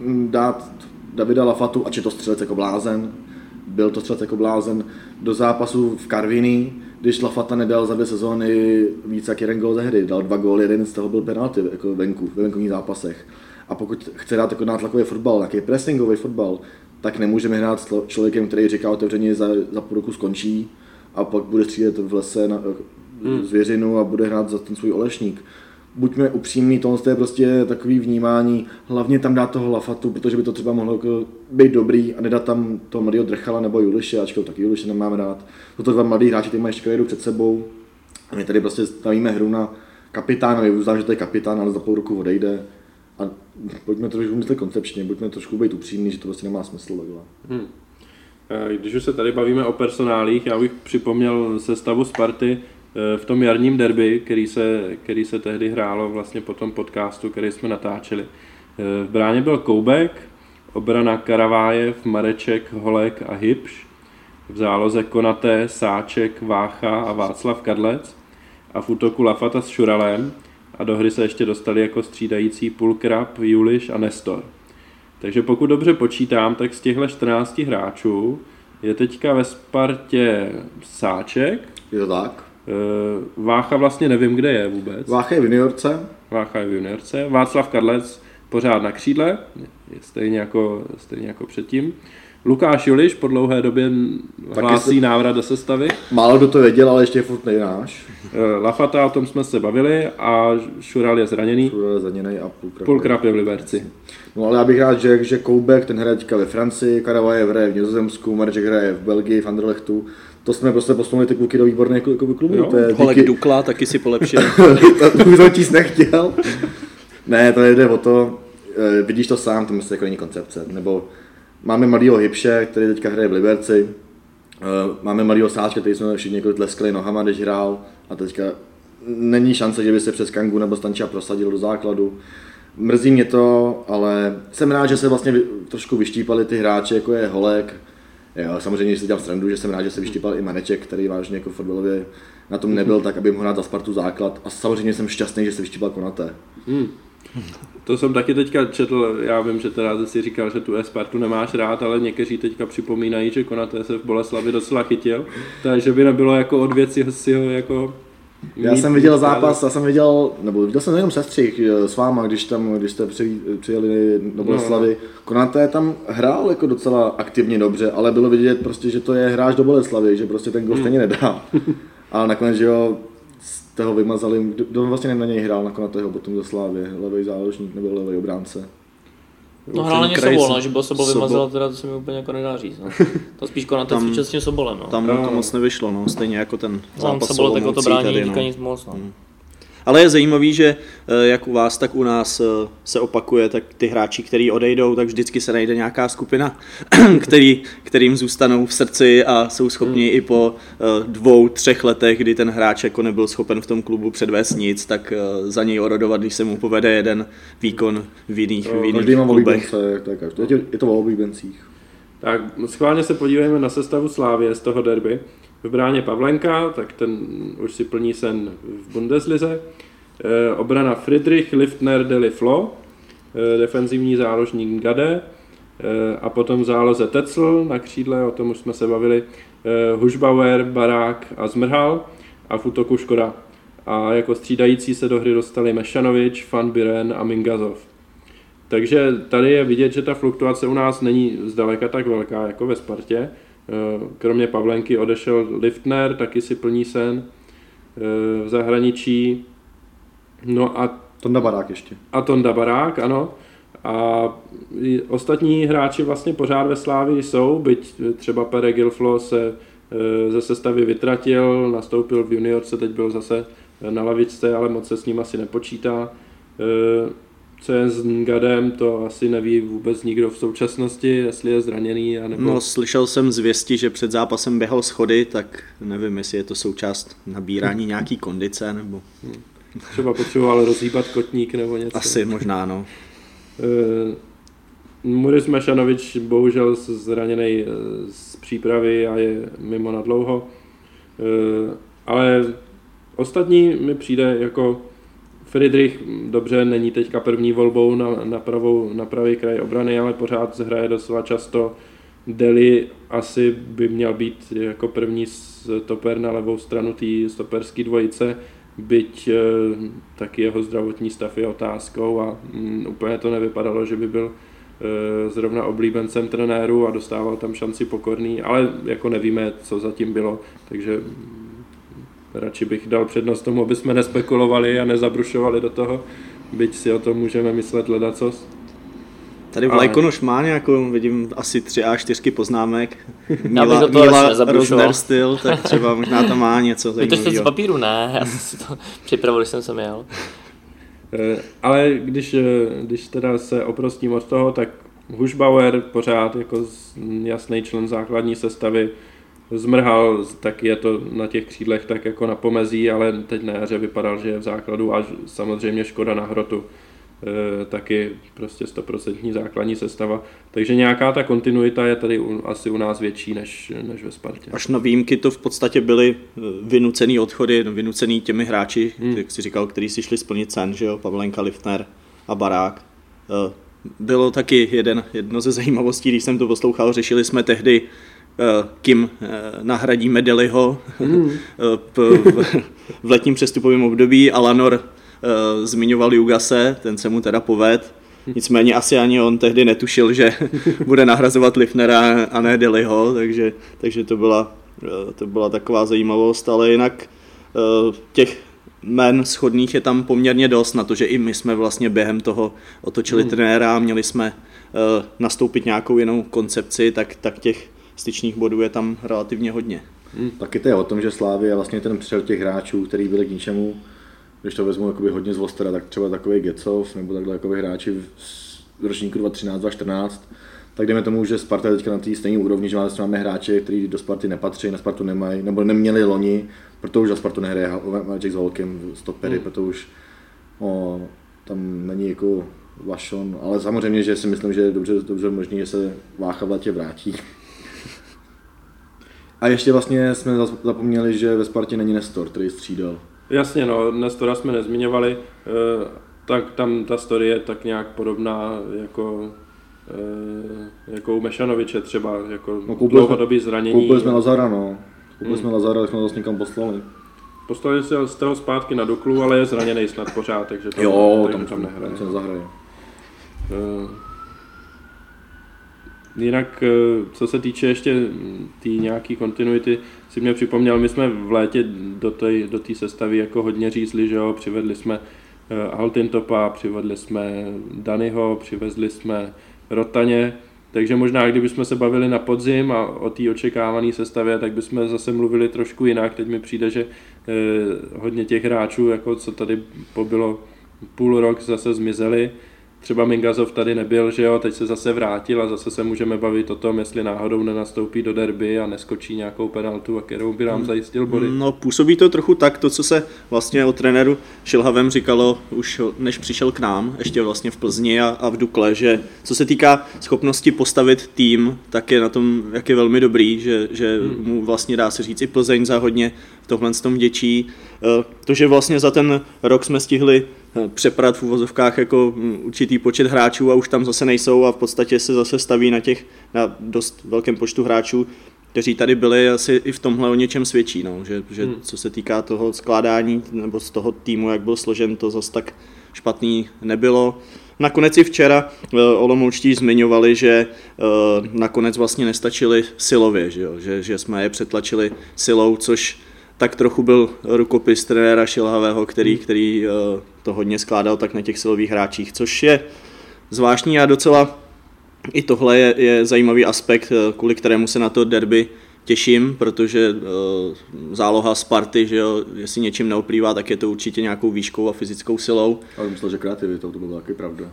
mm, dát Davida Lafatu, ač je to střelec jako blázen, byl to střelec jako blázen, do zápasu v Karviní, když Lafata nedal za dvě sezóny víc jak jeden gól ze hry, dal dva góly, jeden z toho byl penalty jako venku, ve venkovních zápasech. A pokud chce dát jako nátlakový fotbal, nějaký pressingový fotbal, tak nemůžeme hrát s člověkem, který říká otevřeně, za, za půl roku skončí a pak bude střílet v lese na, hmm. zvěřinu a bude hrát za ten svůj olešník. Buďme upřímní, tohle je prostě takový vnímání, hlavně tam dát toho Lafatu, protože by to třeba mohlo jako být dobrý a nedat tam toho mladého Drchala nebo Juliše, ačkoliv taky Juliše nemáme rád. Jsou to dva mladí hráči, kteří mají ještě kariéru před sebou. A my tady prostě stavíme hru na kapitána, my uznám, že to je kapitán, ale za půl roku odejde. A pojďme trošku myslet koncepčně, buďme trošku být upřímní, že to prostě nemá smysl takhle. Hmm. Eh, Když už se tady bavíme o personálích, já bych připomněl sestavu Sparty v tom jarním derby, který se, který se tehdy hrálo vlastně po tom podcastu, který jsme natáčeli. Eh, V bráně byl Koubek, obrana Karavájev, Mareček, Holek a Hybš. V záloze Konaté, Sáček, Vácha a Václav Kadlec. A v útoku Lafata s Šuralem. A do hry se ještě dostali jako střídající Pulkrab, Juliš a Nestor. Takže pokud dobře počítám, tak z těchto 14 hráčů je teďka ve Spartě Sáček. Je to tak? Eh, Vácha vlastně nevím, kde je vůbec. Vácha je v juniorce, Vácha je v juniorce. Václav Kadlec pořád na křídle, je stejně jako, stejně jako předtím. Lukáš Juliš po dlouhé době hlásí návrat do sestavy. málo kdo to věděl, ale ještě je furt nejnáš. Eh, Lafata, o tom jsme se bavili a Šural je zraněný. Bude zraněný a půlkrát. Pulkrab je v Liberci. No ale já bych rád řekl, že Koubek, ten hraje teďka ve Francii, Karavajev hraje v Nizozemsku, Mareček hraje v Belgii, v Anderlechtu. To jsme prostě posunuli ty kluky do výborných jako klubů. Jo, To je Holek díky, Dukla taky si polepšil. to už jsem číst nechtěl. ne, to jde o to, eh, vidíš to sám, to myslím jako není koncepce. Nebo máme mladýho Hybše, který teďka hraje v Liberci. Eh, Máme mladýho Sáčka, který jsme všichni jako tleskali nohama, když hrál. A teďka není šance, že by se přes Kangu nebo Stanča prosadil do základu. Mrzí mě to, ale jsem rád, že se vlastně trošku vyštípali ty hráči, jako je Holek. Jo, samozřejmě si dělám srandu, že jsem rád, že se vyštípal i Maneček, který vážně jako fotbalově na tom nebyl, tak aby mohl hrát za Spartu základ. A samozřejmě jsem šťastný, že se vyštípal Konaté. To jsem taky teďka četl, já vím, že teda si říkal, že tu Espartu nemáš rád, ale někteří teďka připomínají, že Konaté se v Boleslavi docela chytil, takže by nebylo jako od věci si ho jako... Já jsem viděl zápas, já jsem viděl, nebo viděl jsem jenom sestřih eh, s váma, když tam, když jste při, přijeli do Boleslavy. Konaté tam hrál jako docela aktivně dobře, ale bylo vidět prostě, že to je hráč do Boleslavy, že prostě ten gol stejně nedá. Ale nakonec, že jo, z toho vymazali, kdo- kdo vlastně na něj hrál nakonec toho potom do Slávy, levý záložník nebo levý obránce. No hrál na ně Sobol, no, že byl Sobol Sobol. vymazal, teda to se mi úplně jako nedá říct. No. To spíš Konate cvičil s tím Sobolem. No. Tam mu No. to moc nevyšlo, no, stejně jako ten Tam zápas Sobol tak o to brání, tady, no. nic moc. No. Ale je zajímavý, že eh, jak u vás, tak u nás eh, se opakuje, tak ty hráči, kteří odejdou, tak vždycky se najde nějaká skupina, který, kterým zůstanou v srdci a jsou schopni i po eh, dvou, třech letech, kdy ten hráč jako nebyl schopen v tom klubu předvést nic, tak za něj orodovat, když se mu povede jeden výkon v jiných, v jiných Každý má klubech. oblíbence, jak to je každý. Je to- Je to o oblíbencích. Tak schválně se podívejme na sestavu Slávě z toho derby. V bráně Pavlenka, tak ten už si plní sen v Bundeslize. Eh, obrana Friedrich, Liftner, Deli Flo. Eh, defenzivní záložník Gade. Eh, a potom v záloze Tetzel na křídle, o tom už jsme se bavili. Hušbauer, Barák a Zmrhal. A v útoku Škoda. A jako střídající se do hry dostali Mešanovič, Van Biren a Mingazov. Takže tady je vidět, že ta fluktuace u nás není zdaleka tak velká jako ve Spartě. Eh, Kromě Pavlenky odešel Liftner, taky si plní sen eh, v zahraničí. No a, Tonda Barák ještě. a Tonda Barák, ano. A ostatní hráči vlastně pořád ve Slávii jsou, byť třeba Pere Gilflo se eh, ze sestavy vytratil, nastoupil v juniorce, teď byl zase na lavičce, ale moc se s ním asi nepočítá. Eh, Co je s Ngadem, to asi neví vůbec nikdo v současnosti, jestli je zraněný, anebo... No, slyšel jsem zvěsti, že před zápasem běhal schody, tak nevím, jestli je to součást nabírání nějaký kondice, nebo Třeba potřeboval rozhýbat kotník nebo něco. asi možná, no. Uh, Muris Mešanovič bohužel zraněný z přípravy a je mimo na dlouho. Uh, ale ostatní mi přijde jako Friedrich, dobře, není teďka první volbou na, na, pravou, na pravý kraj obrany, ale pořád hraje docela často. Deli asi by měl být jako první stoper na levou stranu té stoperské dvojice, byť e, taky jeho zdravotní stav je otázkou a mm, úplně to nevypadalo, že by byl e, zrovna oblíbencem trenéru a dostával tam šanci pokorný, ale jako nevíme, co zatím bylo, takže radši bych dal přednost tomu, aby jsme nespekulovali a nezabrušovali do toho, byť si o tom můžeme myslet ledacos. Tady Vlajkonoš má nějakou, vidím, asi tři a čtyřky poznámek. Já bych do toho radši nezabrušoval. Rozner styl, tak třeba možná tam má něco Vy to jste z zajímavého. papíru? Ne, já jsem si to připravil, když jsem sem jel. Eh, Ale když, eh, když teda se oprostím od toho, tak Hušbauer pořád jako jasný člen základní sestavy zmrhal, tak je to na těch křídlech tak jako na pomezí, ale teď na jaře vypadal, že je v základu a samozřejmě škoda na hrotu. Eh, taky prostě stoprocentní základní sestava. Takže nějaká ta kontinuita je tady u, asi u nás větší než, než ve Spartě. Až na výjimky to v podstatě byly eh, vynucený odchody, no, vynucený těmi hráči, hmm. jak si říkal, kteří si šli splnit sen, že jo, Pavlenka, Liftner a Barák. Eh, Bylo taky jeden, jedno ze zajímavostí, když jsem to poslouchal, řešili jsme tehdy, eh, kým eh, nahradíme Deliho Hmm. eh, p- v, v letním přestupovém období. Alanor zmiňoval Jugase, ten se mu teda poved. Nicméně asi ani on tehdy netušil, že bude nahrazovat Lifnera a ne Deliho, takže, takže to, byla, to byla taková zajímavost, ale jinak těch men schodných je tam poměrně dost na to, že i my jsme vlastně během toho otočili hmm. trenéra a měli jsme nastoupit nějakou jinou koncepci, tak, tak těch styčných bodů je tam relativně hodně. Taky to je o tom, že Slávy je vlastně ten přel těch hráčů, který byli k ničemu. Když to vezmu jakoby hodně z Vostera, tak třeba takový Gecov nebo takhle jakoby hráči z ročníku 2013, 2014, tak jdeme tomu, že Sparta je teďka na té stejné úrovni, že máme, hráče, kteří do Sparty nepatří, na Spartu nemají, nebo neměli loni, proto už za Spartu nehraje Magic s Holkem stopery, hmm. proto už o, tam není jako Vašon, ale samozřejmě, že si myslím, že je dobře, dobře možný, že se Vácha v letě vrátí. A ještě vlastně jsme zapomněli, že ve Spartě není Nestor, který střídal. Jasně, no, Nestora jsme nezmiňovali, eh, tak tam ta story je tak nějak podobná jako eh, jako u Mešanoviče třeba, jako no, dlouhodobý zranění. Koupili jsme Lazara, no. Koupili hmm. jsme Lazara, tak jsme to někam poslali. Poslali se z toho zpátky na Duklu, ale je zraněný snad pořád, takže to, jo, tam, tam nehraje. Tam se nezahraje. Uh, jinak, co se týče ještě té tý nějaký kontinuity, si mě připomněl, my jsme v létě do té do sestavy jako hodně řízli, že jo, přivedli jsme uh, Altintopa, přivedli jsme Danyho, přivezli jsme Rotaně, takže možná, kdybychom se bavili na podzim a o té očekávané sestavě, tak bychom zase mluvili trošku jinak. Teď mi přijde, že eh, hodně těch hráčů, jako co tady pobylo půl rok, zase zmizeli třeba Mingazov tady nebyl, že jo, teď se zase vrátil a zase se můžeme bavit o tom, jestli náhodou nenastoupí do derby a neskočí nějakou penaltu, a kterou by nám hmm. zajistil body. No působí to trochu tak, to, co se vlastně o trenéru Šilhavem říkalo už než přišel k nám, ještě vlastně v Plzni a, a v Dukle, že co se týká schopnosti postavit tým, tak je na tom, jak je velmi dobrý, že, že hmm. mu vlastně dá se říct i Plzeň za hodně v tohle tom děčí. Eh, to, že vlastně za ten rok jsme stihli přeprat v uvozovkách jako mm, určitý počet hráčů a už tam zase nejsou a v podstatě se zase staví na těch na dost velkém počtu hráčů, kteří tady byli, asi i v tomhle o něčem svědčí, no, že, že hmm. co se týká toho skládání nebo z toho týmu, jak byl složen, to zase tak špatný nebylo. Nakonec i včera uh, Olomoučtí zmiňovali, že uh, nakonec vlastně nestačili silově, že, jo? Že, že jsme je přetlačili silou, což tak trochu byl rukopis trenéra Šilhavého, který, hmm. který uh, to hodně skládal tak na těch silových hráčích, což je zvláštní a docela i tohle je, je zajímavý aspekt, uh, kvůli kterému se na to derby těším, protože uh, záloha Sparty, že jo, jestli něčím neoplývá, tak je to určitě nějakou výškou a fyzickou silou. Ale myslel, že kreativitou, to bylo taky pravda.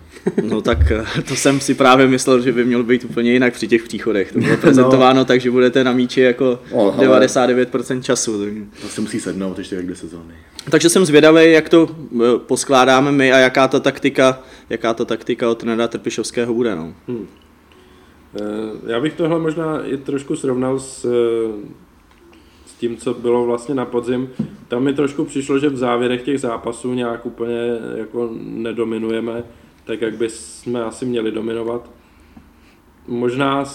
No tak eh, to jsem si právě myslel, že by mělo být úplně jinak při těch příchodech. To bylo prezentováno no. tak, že budete na míči jako no, 99% času. To se musí sednout ještě jak dvě sezóny. Takže jsem zvědavý, jak to eh, poskládáme my a jaká ta taktika, jaká ta taktika od trenéra Trpišovského bude. No. Hmm. Eh, já bych tohle možná i trošku srovnal s, eh, s tím, co bylo vlastně na podzim. Tam mi trošku přišlo, že v závěrech těch zápasů nějak úplně jako nedominujeme, tak jak by jsme asi měli dominovat. Možná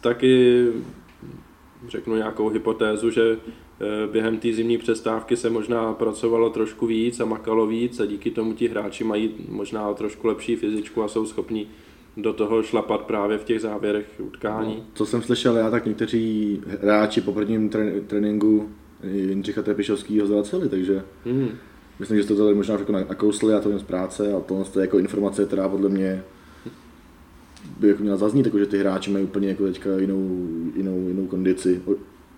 taky řeknu nějakou hypotézu, že eh, během té zimní přestávky se možná pracovalo trošku víc a makalo víc a díky tomu ti hráči mají možná trošku lepší fyzičku a jsou schopní do toho šlapat právě v těch závěrech utkání. No, co jsem slyšel já, tak někteří hráči po prvním tréninku Jindřicha Trepišovského zvraceli, takže mm. myslím, že to tady možná jako nakousli a to jen z práce a tohle je jako informace, která podle mě by jako měla zaznít, jako že ty hráči mají úplně jako teďka jinou, jinou, jinou kondici.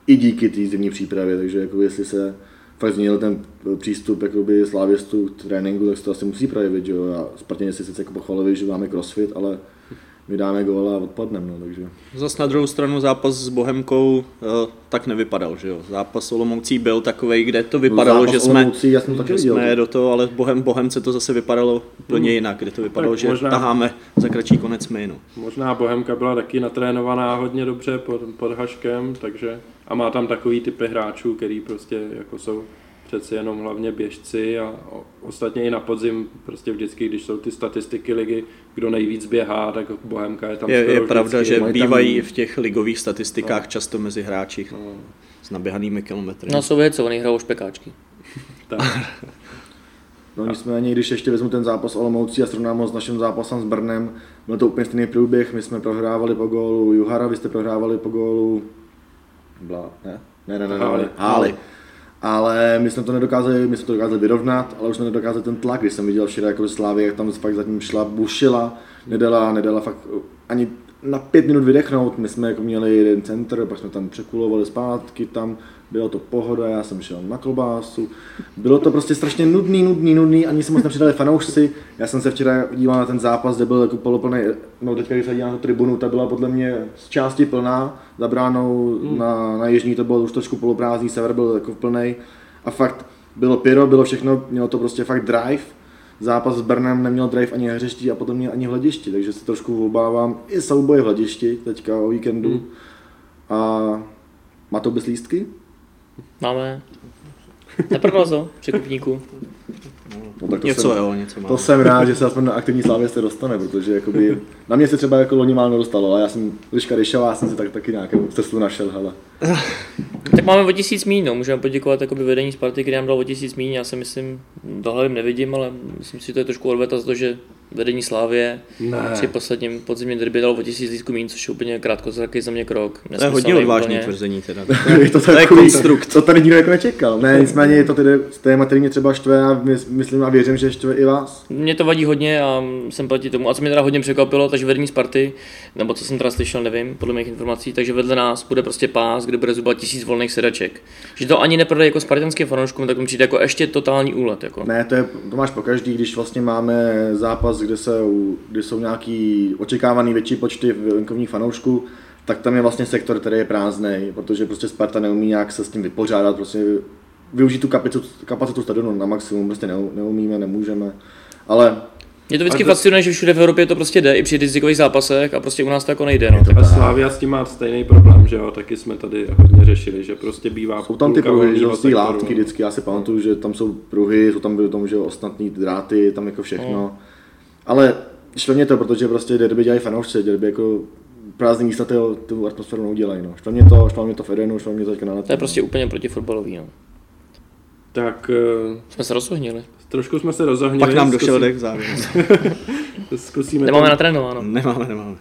I díky té zimní přípravě, takže jako jestli se fakt změnil ten přístup jakoby slávěstů k tréninku, tak se to asi musí projevit, že jo. A Spartěni si sice jako pochvalili, že máme crossfit, ale my dáme gól a odpadneme, no, takže. Zas na druhou stranu zápas s Bohemkou uh, tak nevypadal, že jo. Zápas Olomoucí byl takový, kde to vypadalo, no, že jsme, Olomoucí, já jsem že jsme do toho, ale Bohem, Bohemce to zase vypadalo úplně hmm. jinak, kde to vypadalo, tak že možná, taháme za kratší konec my, no. Možná Bohemka byla taky natrénovaná hodně dobře pod, pod Haškem, takže a má tam takový typy hráčů, který prostě jako jsou přeci jenom hlavně běžci a ostatně i na podzim prostě vždycky, když jsou ty statistiky ligy, kdo nejvíc běhá, tak Bohemka je tam Je, je pravda, vždycky. že bývají tam... v těch ligových statistikách no. často mezi hráči no. s naběhanými kilometry. No jsou co, oni hrajou špekáčky. tak. No nicméně, když ještě vezmu ten zápas Olomoucí a srovnám ho s naším zápasem s Brnem, byl to úplně stejný průběh, my jsme prohrávali po gólu Juhara, vy jste prohrávali po gólu Blá, ne? Ne, ne, ne, ne, ne. Ale my jsme to nedokázali, my jsme to dokázali vyrovnat, ale už jsme nedokázali ten tlak, když jsem viděl včera jako Slávy, jak tam fakt zatím šla, bušila, nedala, nedala fakt ani, na pět minut vydechnout. My jsme jako měli jeden center, pak jsme tam překulovali zpátky, tam bylo to pohoda, já jsem šel na klobásu. Bylo to prostě strašně nudný, nudný, nudný, ani se moc nepřidali fanoušci. Já jsem se včera díval na ten zápas, kde byl jako poloplný, no teďka když se dívám na tribunu, ta byla podle mě z části plná, za bránou Hmm. na, na jižní to bylo už trošku poloprázdný, sever byl jako plný. A fakt bylo pyro, bylo všechno, mělo to prostě fakt drive. Zápas s Brnem neměl drive ani hřišti a potom mě ani hledišti, takže se trošku obávám i souboje v hledišti teďka o víkendu. Hmm. A má to bez lístky? Máme. Neprodal to, překupníku. No, tak to Něco jsem, jo, něco má. To jsem rád, že se aspoň na aktivní slávě se dostane, protože jakoby, na mě se třeba jako loni málo dostalo, ale já jsem Liška Ryšová, jsem si tak, taky nějakou cestu našel, hele. Tak máme o tisíc míň, no. můžeme poděkovat jakoby vedení Sparty, který nám dal o tisíc míň, já si myslím, dohledem nevidím, ale myslím si, že to je trošku odveta za to, že vedení Slávě Ne. při posledním podzimním derby dalo o tisíc lístků míň, což je úplně krátkozraký za mě krok. To je hodně Nesmyslný úplně. tvrzení teda. je to, To je takový- konstrukt. To tady nikdo jako nečekal. Ne, nicméně je to tedy téma, který mě třeba štve a mys- myslím a věřím, že štve i vás. Mě to vadí hodně a jsem proti tomu. A co mě teda hodně překvapilo, takže vedení Sparty, nebo co jsem teda slyšel, nevím, podle mých informací, takže vedle nás bude prostě pás, kde bude zhruba tisíc volných sedaček. Že to ani neprodají jako spartanským fanouškům, tak mi přijde jako ještě totální úlet. Jako. Ne, to, je, to máš po každý, když vlastně máme zápas, kde, jsou, kde jsou nějaký očekávaný větší počty venkovních fanoušků, tak tam je vlastně sektor, který je prázdný, protože prostě Sparta neumí nějak se s tím vypořádat, prostě využít tu kapacitu, kapacitu stadionu na maximum, prostě neu- neumíme, nemůžeme. Ale Mě to vždycky to- fascinuje, že všude v Evropě to prostě jde, i při rizikových zápasech a prostě u nás to jako nejde. No. A Slavia s tím má stejný problém, že jo, taky jsme tady hodně řešili, že prostě bývá Jsou tam ty pruhy, že jo, sektoru. látky vždycky, já si pamatuju, že tam jsou pruhy, jsou tam byly tomu, že ostatní dráty, tam jako všechno. Ale štve mě to, protože prostě derby dělají fanoušci, derby jako prázdný místa tyho, tu atmosféru neudělají, no. Štve mě to, štve mě to Fedenu, štve mě to teďka na To je prostě úplně proti fotbalový. No. Tak eh, Jsme se rozohnili. trošku jsme se rozohnili. Pak nám došel zkusí- dech závěr. Zkusíme Nemáme to, natrénováno. Nemáme, nemáme.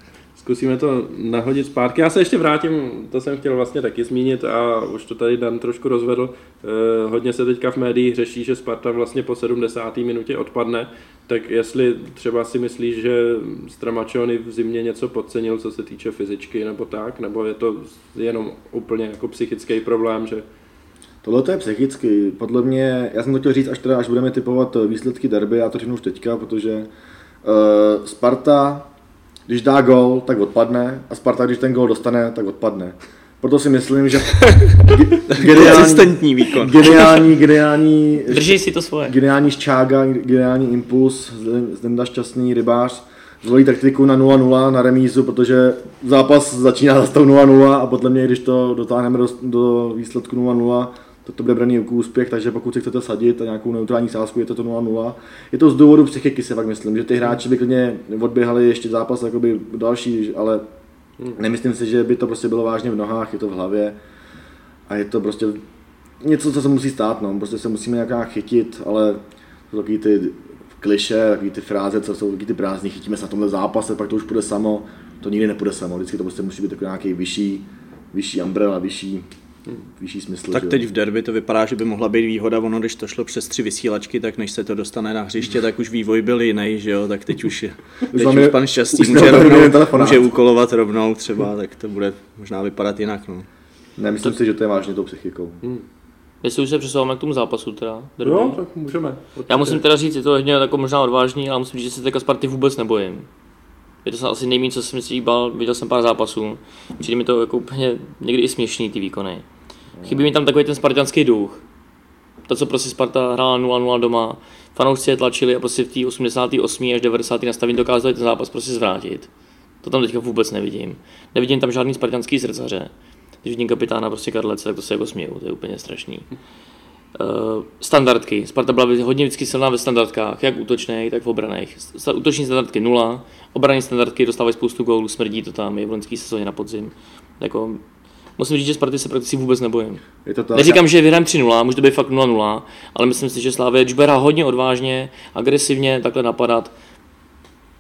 Zkusíme to nahodit zpátky. Já se ještě vrátím, to jsem chtěl vlastně taky zmínit a už to tady Dan trošku rozvedl. Eh, hodně se teďka v médiích řeší, že Sparta vlastně po 70. minutě odpadne, tak jestli třeba si myslíš, že Stramačony v zimě něco podcenil, co se týče fyzičky nebo tak, nebo je to jenom úplně jako psychický problém, že Tohle to je psychicky. Podle mě, já jsem to chtěl říct, až teda, až budeme typovat výsledky derby, já to řeknu už teďka, protože uh, Sparta, když dá gol, tak odpadne a Sparta, když ten gol dostane, tak odpadne. Proto si myslím, že ge- geniální, výkon. geniální, geniální, Drží si to svoje. geniální šťága, geniální impuls, Zdenda šťastný rybář, zvolí taktiku na 0-0 na remízu, protože zápas začíná za stav 0-0 a podle mě, když to dotáhneme do, do výsledku 0-0, tak to bude braný jako úspěch, takže pokud si chcete sadit a nějakou neutrální sázku, je to to 0-0. Je to z důvodu psychiky, si fakt myslím, že ty hráči by klidně odběhali ještě zápas jakoby další, ale nemyslím si, že by to prostě bylo vážně v nohách, je to v hlavě a je to prostě něco, co se musí stát, no. prostě se musíme nějak chytit, ale to jsou takový ty kliše, takový ty fráze, co jsou takový ty prázdní, chytíme se na tomhle zápase, pak to už půjde samo, to nikdy nepůjde samo, vždycky to prostě musí být takový nějaký vyšší, vyšší umbrella, vyšší, vyšší smysl. Tak že teď v derby to vypadá, že by mohla být výhoda, ono když to šlo přes tři vysílačky, tak než se to dostane na hřiště, tak už vývoj byl jiný, že jo, tak teď už, je, teď máme- už pan Šťastný už může, rovnou, může úkolovat rovnou třeba, tak to bude možná vypadat jinak, no. Nemyslím si, že to je vážně tou psychikou. Jestli už se přesouváme k tomu zápasu teda. derby. jo, tak můžeme. Já musím teda říct, je to hodně jako možná odvážný, ale musím říct, že se teďka Sparty vůbec nebojím. Je to asi nejméně, co jsem si bál, viděl jsem pár zápasů. Přijde mi to jako úplně někdy i směšný ty výkony. Chybí mi tam takový ten spartanský duch. To, co prostě Sparta hrála 0-0 doma, fanoušci je tlačili a prostě v té 88. až 90. nastavení dokázali ten zápas prostě zvrátit. To tam teďka vůbec nevidím. Nevidím tam žádný spartanský srdcaře. Když vidím kapitána prostě Karlece, tak to se jako směju, to je úplně strašný. Uh, standardky. Sparta byla hodně vždycky silná ve standardkách, jak útočných, tak v obraných. Útoční standardky nula, obrané standardky dostávají spoustu gólů, smrdí to tam, je v loňský sezóně na podzim. Jako, musím říct, že Sparty se prakticky vůbec nebojím. Je to tak, Neříkám, že vyhrám 3-0, může to být fakt 0-0, ale myslím si, že Slávě, když bude hrát hodně odvážně, agresivně, takhle napadat,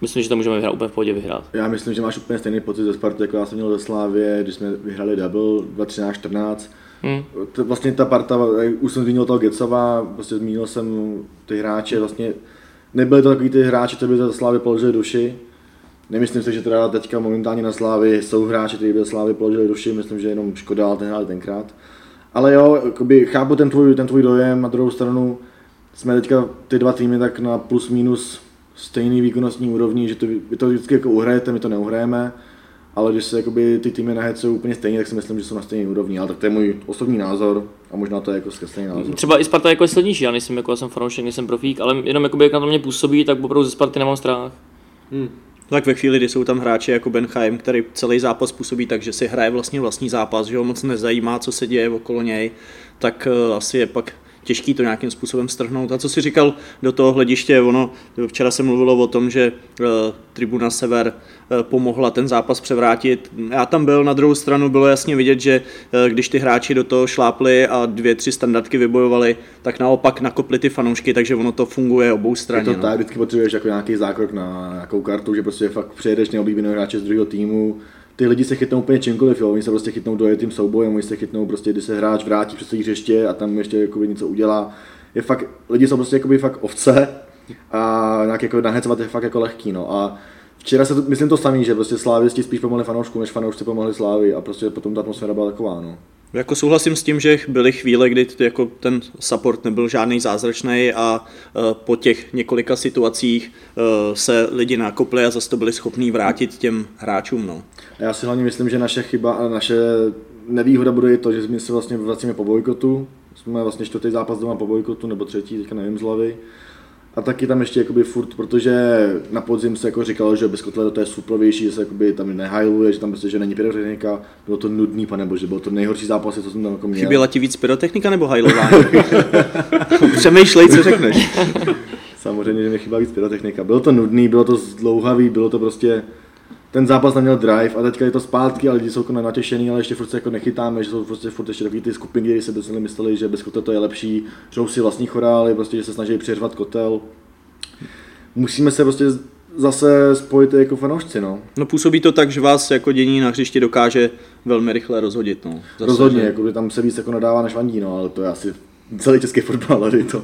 myslím, že to můžeme vyhrát úplně v pohodě vyhrát. Já myslím, že máš úplně stejný pocit ze Sparty, jako já jsem měl ze Slávě, když jsme vyhrali double 2013-14. Hmm. To, vlastně ta parta, už jsem zmínil toho Gecova, prostě zmínil jsem ty hráče, vlastně nebyly to takový ty hráči, co by za Slávě položili duši. Nemyslím si, že teda teďka momentálně na Slávy jsou hráči, kteří by Slávy položili duši, myslím, že jenom škoda, ale ten hráli tenkrát. Ale jo, jakoby chápu ten tvůj, ten tvůj dojem, na druhou stranu jsme teďka ty dva týmy tak na plus minus stejný výkonnostní úrovni, že to, vy to vždycky jako uhrajete, my to neuhrajeme, ale když se jakoby ty týmy nahecují úplně stejně, tak si myslím, že jsou na stejné úrovni, ale tak to je můj osobní názor a možná to je jako zkreslený názor. Třeba i Sparta jako je silnější, já nejsem jako já jsem fanoušek, nejsem profík, ale jenom jakoby, jak na to mě působí, tak opravdu ze Sparty nemám strach. Hmm. Tak ve chvíli, kdy jsou tam hráči jako Benheim, který celý zápas působí tak, že si hraje vlastně vlastní zápas, že ho moc nezajímá, co se děje okolo něj, tak uh, asi je pak těžký to nějakým způsobem strhnout. A co si říkal do toho hlediště, ono, včera se mluvilo o tom, že uh, Tribuna Sever uh, pomohla ten zápas převrátit. Já tam byl, na druhou stranu bylo jasně vidět, že uh, když ty hráči do toho šlápli a dvě, tři standardky vybojovali, tak naopak nakopli ty fanoušky, takže ono to funguje obou straně. Je to no. tak, vždycky potřebuješ jako nějaký zákrok na nějakou kartu, že prostě fakt přejedeš neoblíbeného hráče z druhého týmu, ty lidi se chytnou úplně čímkoliv, jo. oni se prostě chytnou do tím soubojem, oni se chytnou prostě, když se hráč vrátí přes hřiště a tam ještě jakoby něco udělá. Je fakt, lidi jsou prostě jakoby fakt ovce a nějak jako nahecovat je fakt jako lehký, no. A včera se, myslím to samý, že prostě slávisti spíš pomohli fanouškům, než fanoušci pomohli slávy a prostě potom ta atmosféra byla taková, no. Jako souhlasím s tím, že byly chvíle, kdy jako ten support nebyl žádný zázračný a uh, po těch několika situacích uh, se lidi nakopli a zase to byli schopní vrátit těm hráčům. No. Já si hlavně myslím, že naše chyba a naše nevýhoda bude i to, že my se vlastně vracíme po bojkotu. Jsme vlastně čtvrtý zápas doma po bojkotu, nebo třetí, teďka nevím z hlavy. A taky tam ještě jakoby furt, protože na podzim se jako říkalo, že bez kotle to je suprovější, že se jakoby tam nehajluje, že tam prostě, že není pyrotechnika, bylo to nudný, pane bože, bylo to nejhorší zápas, co jsem tam jako měl. Chyběla ti víc pyrotechnika nebo hajlování? Přemýšlej, co řekneš. Samozřejmě, že mi chyběla víc pyrotechnika. Bylo to nudný, bylo to zdlouhavý, bylo to prostě, ten zápas neměl drive a teďka je to zpátky a lidi jsou jako natěšený, ale ještě furt se jako nechytáme, že jsou prostě furt ještě takový ty skupiny, kdy se dostali mysleli, že bez kotel to je lepší, že si vlastní chorály, prostě, že se snaží přeřvat kotel. Musíme se prostě zase spojit jako fanoušci, no. No působí to tak, že vás jako dění na hřišti dokáže velmi rychle rozhodit, no. Zase, Rozhodně, že... jako tam se víc jako nadává než vandí, no, ale to je asi celý český fotbal, ale to.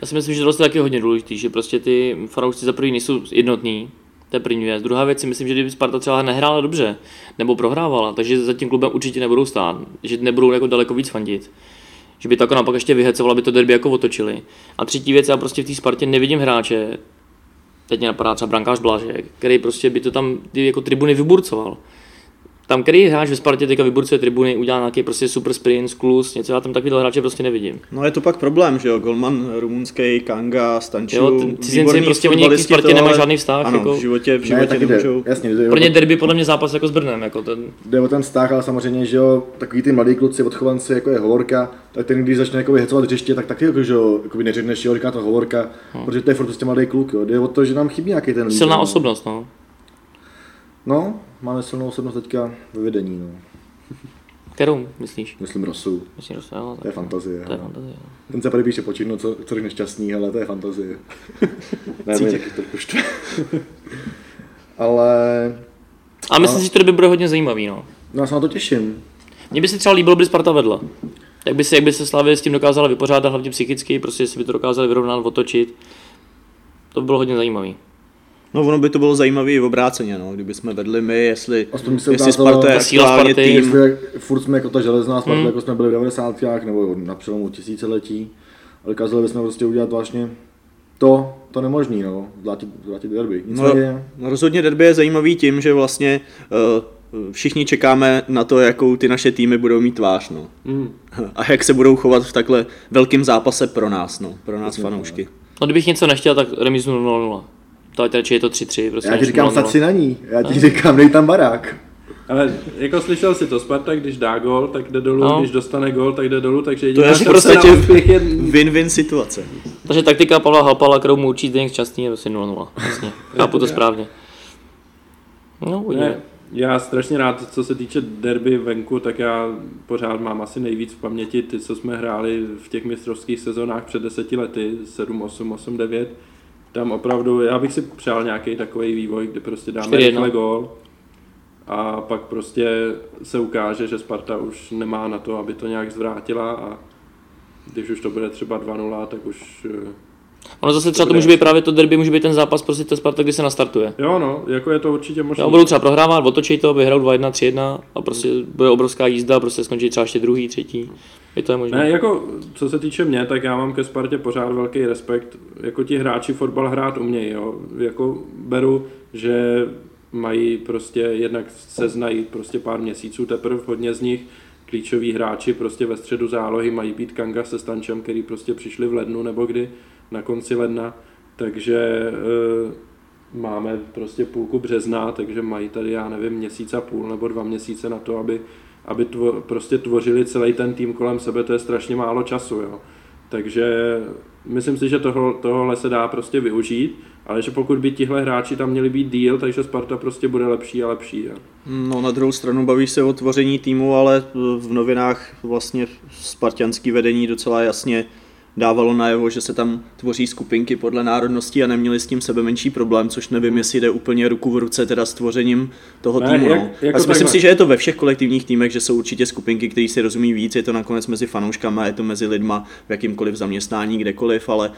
Já si myslím, že to je taky hodně důležitý, že prostě ty fanoušci za první nejsou jednotní, to je první věc. Druhá věc si myslím, že kdyby Sparta třeba nehrála dobře, nebo prohrávala, takže za tím klubem určitě nebudou stát, že nebudou jako daleko víc fandit. Že by to jako naopak ještě vyhecovalo, aby to derby jako otočili. A třetí věc, já prostě v té Spartě nevidím hráče, teď mě napadá třeba brankář Blažek, který prostě by to tam ty jako tribuny vyburcoval tam, který hráč ve Spartě teďka vyburcuje tribuny, udělá nějaký prostě super sprint, sklus, něco, já tam takovýhle hráče prostě nevidím. No je to pak problém, že jo, Golman rumunský, Kanga, Stanču, jo, cizinci prostě oni k Spartě nemají žádný vztah. Ano, jako... v životě, v životě ne, nemůžou. Jde, jasně, jde, Pro ně derby podle mě zápas jako s Brnem. Jako ten... Jde o ten vztah, ale samozřejmě, že jo, takový ty mladí kluci, odchovanci, jako je Hovorka, tak ten, když začne jako hecovat hřiště, tak taky jako, že jo, jako neřekneš, jo, říká to Hovorka, hmm. protože to je furt prostě mladý kluk, jo. Jde o to, že nám chybí nějaký ten Silná osobnost, no. No, máme silnou osobnost teďka ve vedení. No. Kterou myslíš? Myslím Rosu. Myslím Rosu, jo, To je fantazie. To je fantazie. Ten se tady píše počinu, co, co nešťastný, ale to je fantazie. ne, to je taky ale... A myslím no. si, že to by bude hodně zajímavý, no. No já se na to těším. Mně by se třeba líbilo, by Sparta vedla. Jak by se, jak by se Slavě s tím dokázala vypořádat, hlavně psychicky, prostě si by to dokázali vyrovnat, otočit. To by bylo hodně zajímavý. No ono by to bylo zajímavé i v obráceně, no, kdyby jsme vedli my, jestli, jestli Sparta je aktuálně tým. Jestli, furt jsme jako ta železná Sparta, hmm. jako jsme byli v 90. nebo na přelomu tisíciletí, ale dokázali bychom prostě udělat vlastně to, to nemožný, no, zvlátit, zvlátit derby. No, no, rozhodně derby je zajímavý tím, že vlastně uh, všichni čekáme na to, jakou ty naše týmy budou mít tvář, no. Mm. A jak se budou chovat v takhle velkém zápase pro nás, no, pro nás fanoušky. No kdybych něco nechtěl, tak remizu 0-0. To radši je to 3-3. Prostě já ti říkám sad si na ní, já ti říkám, dej tam barák. Ale jako slyšel si to, Sparta, když dá gol, tak jde dolů, no. když dostane gol, tak jde dolů, takže jediná to je prostě je win-win situace. Takže taktika Pavla Halpala, kterou mu učí Zdeněk Šťastný, je prostě 0-0. Jasně, chápu to správně. No, uvidíme. Já strašně rád, co se týče derby venku, tak já pořád mám asi nejvíc v paměti ty, co jsme hráli v těch mistrovských sezónách před deseti lety, 7, 8, 8, 9 tam opravdu, já bych si přál nějaký takový vývoj, kde prostě dáme rychle gól a pak prostě se ukáže, že Sparta už nemá na to, aby to nějak zvrátila a když už to bude třeba 2-0, tak už... Ono zase třeba to může být právě to derby, může být ten zápas prostě to Sparta, kdy se nastartuje. Jo, no, jako je to určitě možné. Jo, budou třeba prohrávat, otočí to, vyhrajou 2-1, 3-1 a prostě bude obrovská jízda, prostě skončí třeba ještě druhý, třetí. Je to je možné. Ne, jako co se týče mě, tak já mám ke Spartě pořád velký respekt. Jako ti hráči fotbal hrát umějí, jo. Jako beru, že mají prostě, jednak se znají prostě pár měsíců teprve hodně z nich, klíčoví hráči prostě ve středu zálohy mají být Kanga se Stančem, který prostě přišli v lednu nebo kdy, na konci ledna, takže e, máme prostě půlku března, takže mají tady, já nevím, měsíc a půl nebo dva měsíce na to, aby, aby tvo, prostě tvořili celý ten tým kolem sebe, to je strašně málo času, jo. Takže myslím si, že toho, tohle se dá prostě využít, ale že pokud by tihle hráči tam měli být díl, takže Sparta prostě bude lepší a lepší. Jo. No na druhou stranu bavíš se o tvoření týmu, ale v novinách vlastně spartianský vedení docela jasně dávalo najevo, že se tam tvoří skupinky podle národnosti a neměli s tím sebe menší problém, což nevím, jestli jde úplně ruku v ruce teda s tvořením toho Ne, týmu. jak- no. jako a si myslím takhle. si, že je to ve všech kolektivních týmech, že jsou určitě skupinky, které si rozumí víc, je to nakonec mezi fanouškama, je to mezi lidma v jakýmkoliv zaměstnání, kdekoliv, ale uh,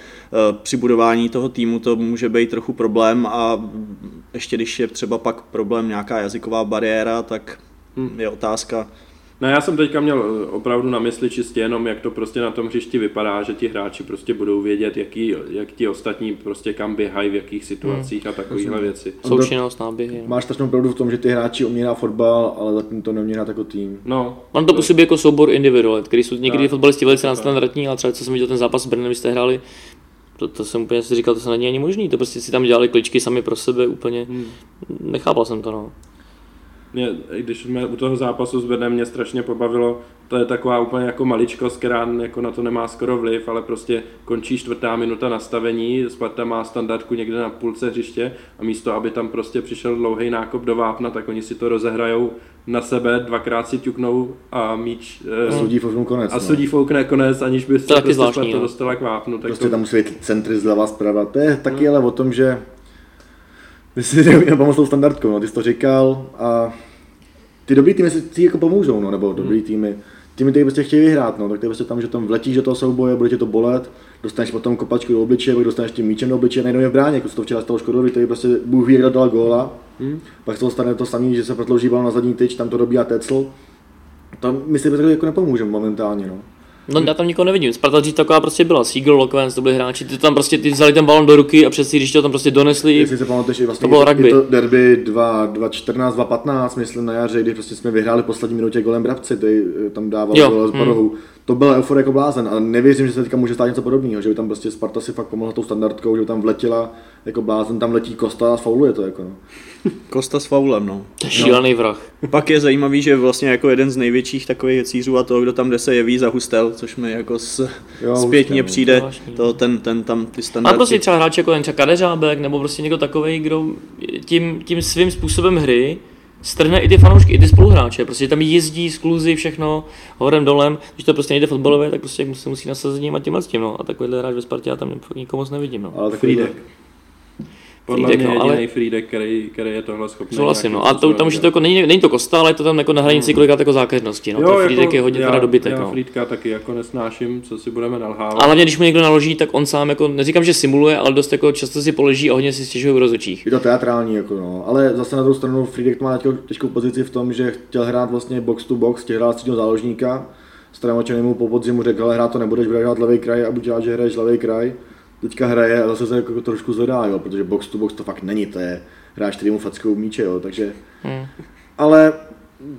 při budování toho týmu to může být trochu problém a ještě když je třeba pak problém nějaká jazyková bariéra, tak je otázka, No já jsem teďka měl eh, opravdu na mysli čistě jenom, jak to prostě na tom hřišti vypadá, že ti hráči prostě budou vědět, jaký, jak ti ostatní prostě kam běhají, v jakých situacích a takovéhle věci. Součinnost, náběhy. No. Máš strašnou pravdu v tom, že ty hráči umí hrát fotbal, ale zatím to neumí hrát jako tým. No, On to působí jako soubor individualit, který jsou někdy Tak. fotbalisti velice nadstandardní, ale třeba co jsem viděl ten zápas s Brnem, jste hráli, to, to jsem úplně si říkal, to se není ani možný, to prostě si tam dělali kličky sami pro sebe úplně, Hmm. nechápal jsem to no. Mě, když jsme u toho zápasu s Brnem, mě strašně pobavilo, to je taková úplně jako maličkost, která jako na to nemá skoro vliv, ale prostě končí čtvrtá minuta nastavení, Sparta má standardku někde na půlce hřiště a místo, aby tam prostě přišel dlouhý nákop do vápna, tak oni si to rozehrajou na sebe, dvakrát si ťuknou a míč eh, A sudí fouknou konec. a no. sudí foukne konec, aniž by se taky prostě zvláštní, Sparta no. dostala k vápnu. Tak Prostě to, tam musí být centry zleva, zprava. To je taky ale o tom, že ty si neumí pomoct tou standardkou, no, ty jsi to říkal a ty dobrý týmy si si jako pomůžou, no, nebo dobrý týmy. Týmy, které prostě chtějí vyhrát, no, tak to je prostě tam, že tam vletíš do toho souboje, bude tě to bolet, dostaneš potom kopačku do obličeje, pak dostaneš tím míčem do obličeje, najednou je v bráně, jako se to včera stalo Škodovi, který prostě Bůh ví, jak dal góla, Hmm. pak se to stane to samé, že se prodlouží balon na zadní tyč, tam to dobíhá Tecl. To my si jako nepomůže momentálně, no. No já tam nikoho nevidím, Sparta dřív taková prostě byla, Siegel, Lokvens, to byli hráči, ty tam prostě ty vzali ten balon do ruky a přes když to tam prostě donesli, Jestli se pamatuješ, vlastně To bylo rugby. to derby 2, 2-14, 2-15, myslím na jaře, kdy prostě jsme vyhráli v poslední minutě golem Brabci, který eh, tam dával Jo, gol z. Barohu. To byl eufor jako blázen, ale nevěřím, že se teďka může stát něco podobného, že by tam prostě Sparta si fakt pomohla tou standardkou, že by tam vletěla jako blázen, tam letí Kosta a fauluje to jako no. Kosta s faulem, no. to je šílený vrah. Pak je zajímavý, že vlastně jako jeden z největších takových cířů a toho, kdo tam jde se jeví za Hustel, což mi jako s, Jo, zpětně Hustel, přijde, zvláštní. to, ten, ten tam ty Ale standardy. prostě třeba hráči jako ten třeba Kadeřábek, nebo prostě někdo takový, kdo tím, tím svým způsobem hry strhne i ty fanoušky, i ty spoluhráče, prostě tam jezdí, skluzy, všechno, horem dolem, když to prostě nejde fotbalové, tak prostě se musí nasazit a tímhle s tím, no. A takovýhle hráč ve Spartě já tam fakt nikomu moc nevidím, no. Ale takový. Podle Friedek, mě no, ale- Friedek, který, který je tohle schopný. Souhlasím, no. A to, tam už je to dělat. jako, není, není to Kosta, ale je to tam jako na hranici kolikrát jako zákeřnosti, no. Jo, Friedek je hodně já, teda dobytek, já no. Friedka taky jako nesnáším, co si budeme nalhávat. A hlavně, když mu někdo naloží, tak on sám jako, neříkám, že simuluje, ale dost jako často si položí a hodně si stěžuje v rozočích. Je to teatrální, jako no. ale zase na druhou stranu Friedek má těžkou, pozici v tom, že chtěl hrát vlastně box to box, chtěl hrát středního záložníka, Stramačený mu po podzimu řekl, ale hrát to nebudeš, budeš hrát levý kraj a buď rád, že hraješ levý kraj. Teďka hraje a zase se jako trošku zvedá, jo, protože box to box to fakt není, to je hráč, který mu fackou míče, jo, takže... Hmm. Ale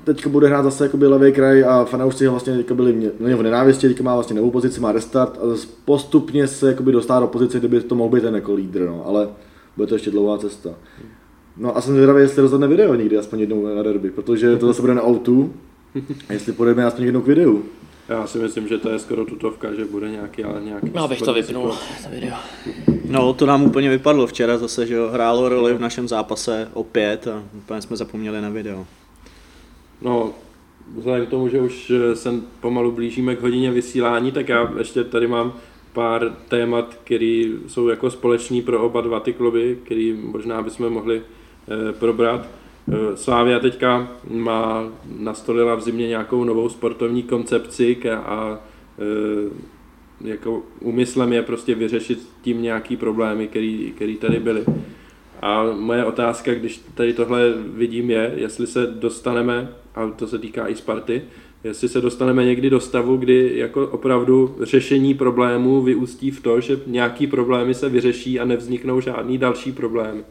teďka bude hrát zase jakoby levý kraj a fanoušci ho vlastně teďka byli na něho v nenávisti, teďka má vlastně novou pozici, má restart a zase postupně se jakoby dostává do pozice, kdyby to mohl být ten jako lídr, no, ale bude to ještě dlouhá cesta. No a jsem zvědavý, jestli rozhodne video někdy, aspoň jednou na derby, protože to zase bude na autu, a jestli půjdeme aspoň jednou k videu. Já si myslím, že to je skoro tutovka, že bude nějaký, ale nějaký... Já bych to vypnul, to video. No, to nám úplně vypadlo včera zase, že jo, hrálo roli v našem zápase opět a úplně jsme zapomněli na video. No, vzhledem k tomu, že už eh, se pomalu blížíme k hodině vysílání, tak já ještě tady mám pár témat, které jsou jako společný pro oba dva ty kluby, který možná bychom mohli eh, probrat. Eh, Slávia teďka má, nastolila v zimě nějakou novou sportovní koncepci k- a eh, jako úmyslem je prostě vyřešit tím nějaký problémy, který, který tady byly. A moje otázka, když tady tohle vidím, je, jestli se dostaneme, a to se týká i Sparty, jestli se dostaneme někdy do stavu, kdy jako opravdu řešení problémů vyústí v to, že nějaký problémy se vyřeší a nevzniknou žádný další problémy.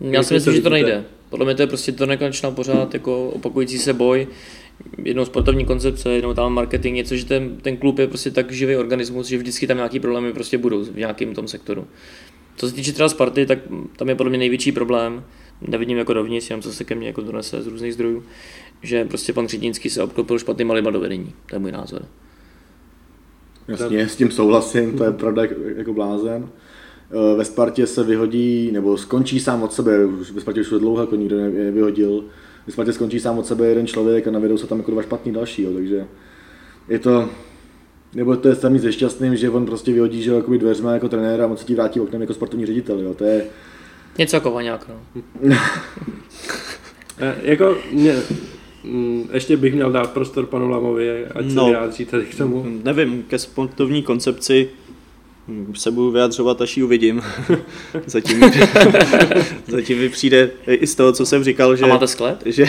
Já si myslím, že to nejde. Podle mě to je prostě to nekonečná pořád jako opakující se boj, jednou sportovní koncepce, jednou tam marketing, něco, že ten, ten klub je prostě tak živý organismus, že vždycky tam nějaký problémy prostě budou v nějakém tom sektoru. Co se týče třeba Sparty, tak tam je podle mě největší problém, nevidím jako dovnitř, jenom co se ke mně jako donese z různých zdrojů, že prostě pan Řidínský se obklopil špatným malima do vedení. To je můj názor. Jasně, s tím souhlasím, to je pravda jako blázen. Eh, ve Spartě se vyhodí, nebo skončí sám od sebe, už ve Spartě už je dlouho, jako nikdo nevyhodil. Ve Spartě skončí sám od sebe jeden člověk a navedou se tam jako dva špatný další, jo, takže je to, nebo to je samý se šťastným, že on prostě vyhodí, že jakoby dveřma jako trenér a on se ti vrátí oknem jako sportovní ředitel, jo, to je... Něco jako Vaňák, no. E, jako mě, mm, ještě bych měl dát prostor panu Lamovi, ať se No. vyjádří tady k tomu. Nevím, ke sportovní koncepci se budu vyjadřovat, až ji uvidím. zatím, mi, zatím mi přijde i z toho, co jsem říkal, že, A máte sklep? že,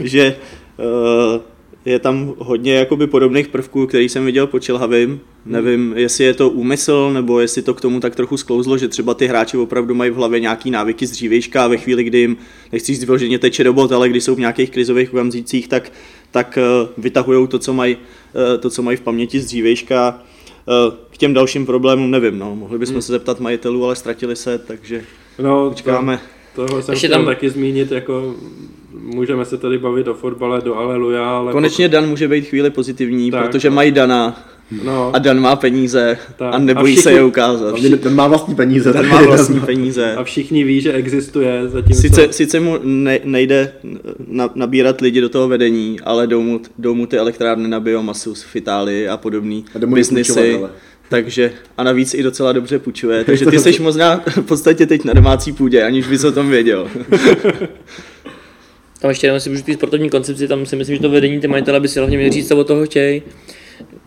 že uh, je tam hodně jakoby podobných prvků, který jsem viděl po Čilhavým. Nevím, jestli je to úmysl, nebo jestli to k tomu tak trochu sklouzlo, že třeba ty hráči opravdu mají v hlavě nějaký návyky z dřívejška a ve chvíli, kdy jim, nechci říct vyloženě teče do bod, ale když jsou v nějakých krizových okamžicích, tak, tak uh, vytahují to, co mají uh, to, co mají v paměti z dřívejška. Uh, k těm dalším problémům nevím, no. mohli bychom se zeptat majitelů, ale ztratili se, takže No, počkáme. To, toho jsem Ještě chtěl tam- taky zmínit, jako můžeme se tady bavit o fotbale do Aleluja, ale Konečně Dan může být chvíli pozitivní, Tak, protože no. mají Dana no, a Dan má peníze Tak. a nebojí A všichni- se je ukázat. Hlavně ten má vlastní peníze. Dan má vlastní peníze. a všichni ví, že existuje, zatímco Sice, sice mu ne, nejde na, nabírat lidi do toho vedení, ale jdou mu, jdou mu ty elektrárny na biomasu v Itálii a podobný A biznisy. Takže a navíc i docela dobře půjčuje, takže ty jsi možná v podstatě teď na domácí půdě, aniž bys o tom věděl. Tam ještě jenom si můžu té sportovní koncepci, tam si myslím, že to vedení ty majitele by si hlavně měli říct, co od toho chtějí.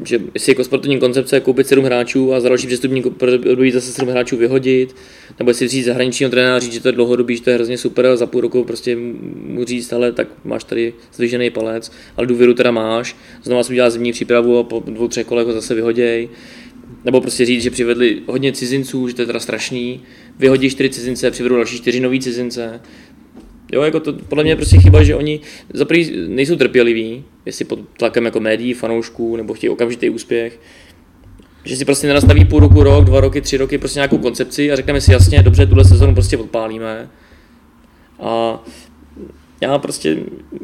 Že jestli jako sportovní koncepce koupit 7 hráčů a za další přestupní období zase 7 hráčů vyhodit, nebo jestli říct zahraničního trenéra říct, že to je dlouhodobý, že to je hrozně super a za půl roku prostě mu říct, ale tak máš tady zdvižený palec, ale důvěru teda máš, znova si udělá zimní přípravu a po dvou, třech kolech ho zase vyhoděj. Nebo prostě říct, že přivedli hodně cizinců, že to je teda strašný, vyhodí čtyři cizince, přivedou další čtyři nový cizince, Jo, jako to podle mě je prostě chyba, že oni za nejsou trpěliví, jestli pod tlakem jako médií, fanoušků, nebo chtějí okamžitý úspěch, že si prostě nenastaví půl roku, rok, dva roky, tři roky prostě nějakou koncepci a řekneme si jasně, dobře, tuhle sezonu prostě odpálíme. A já prostě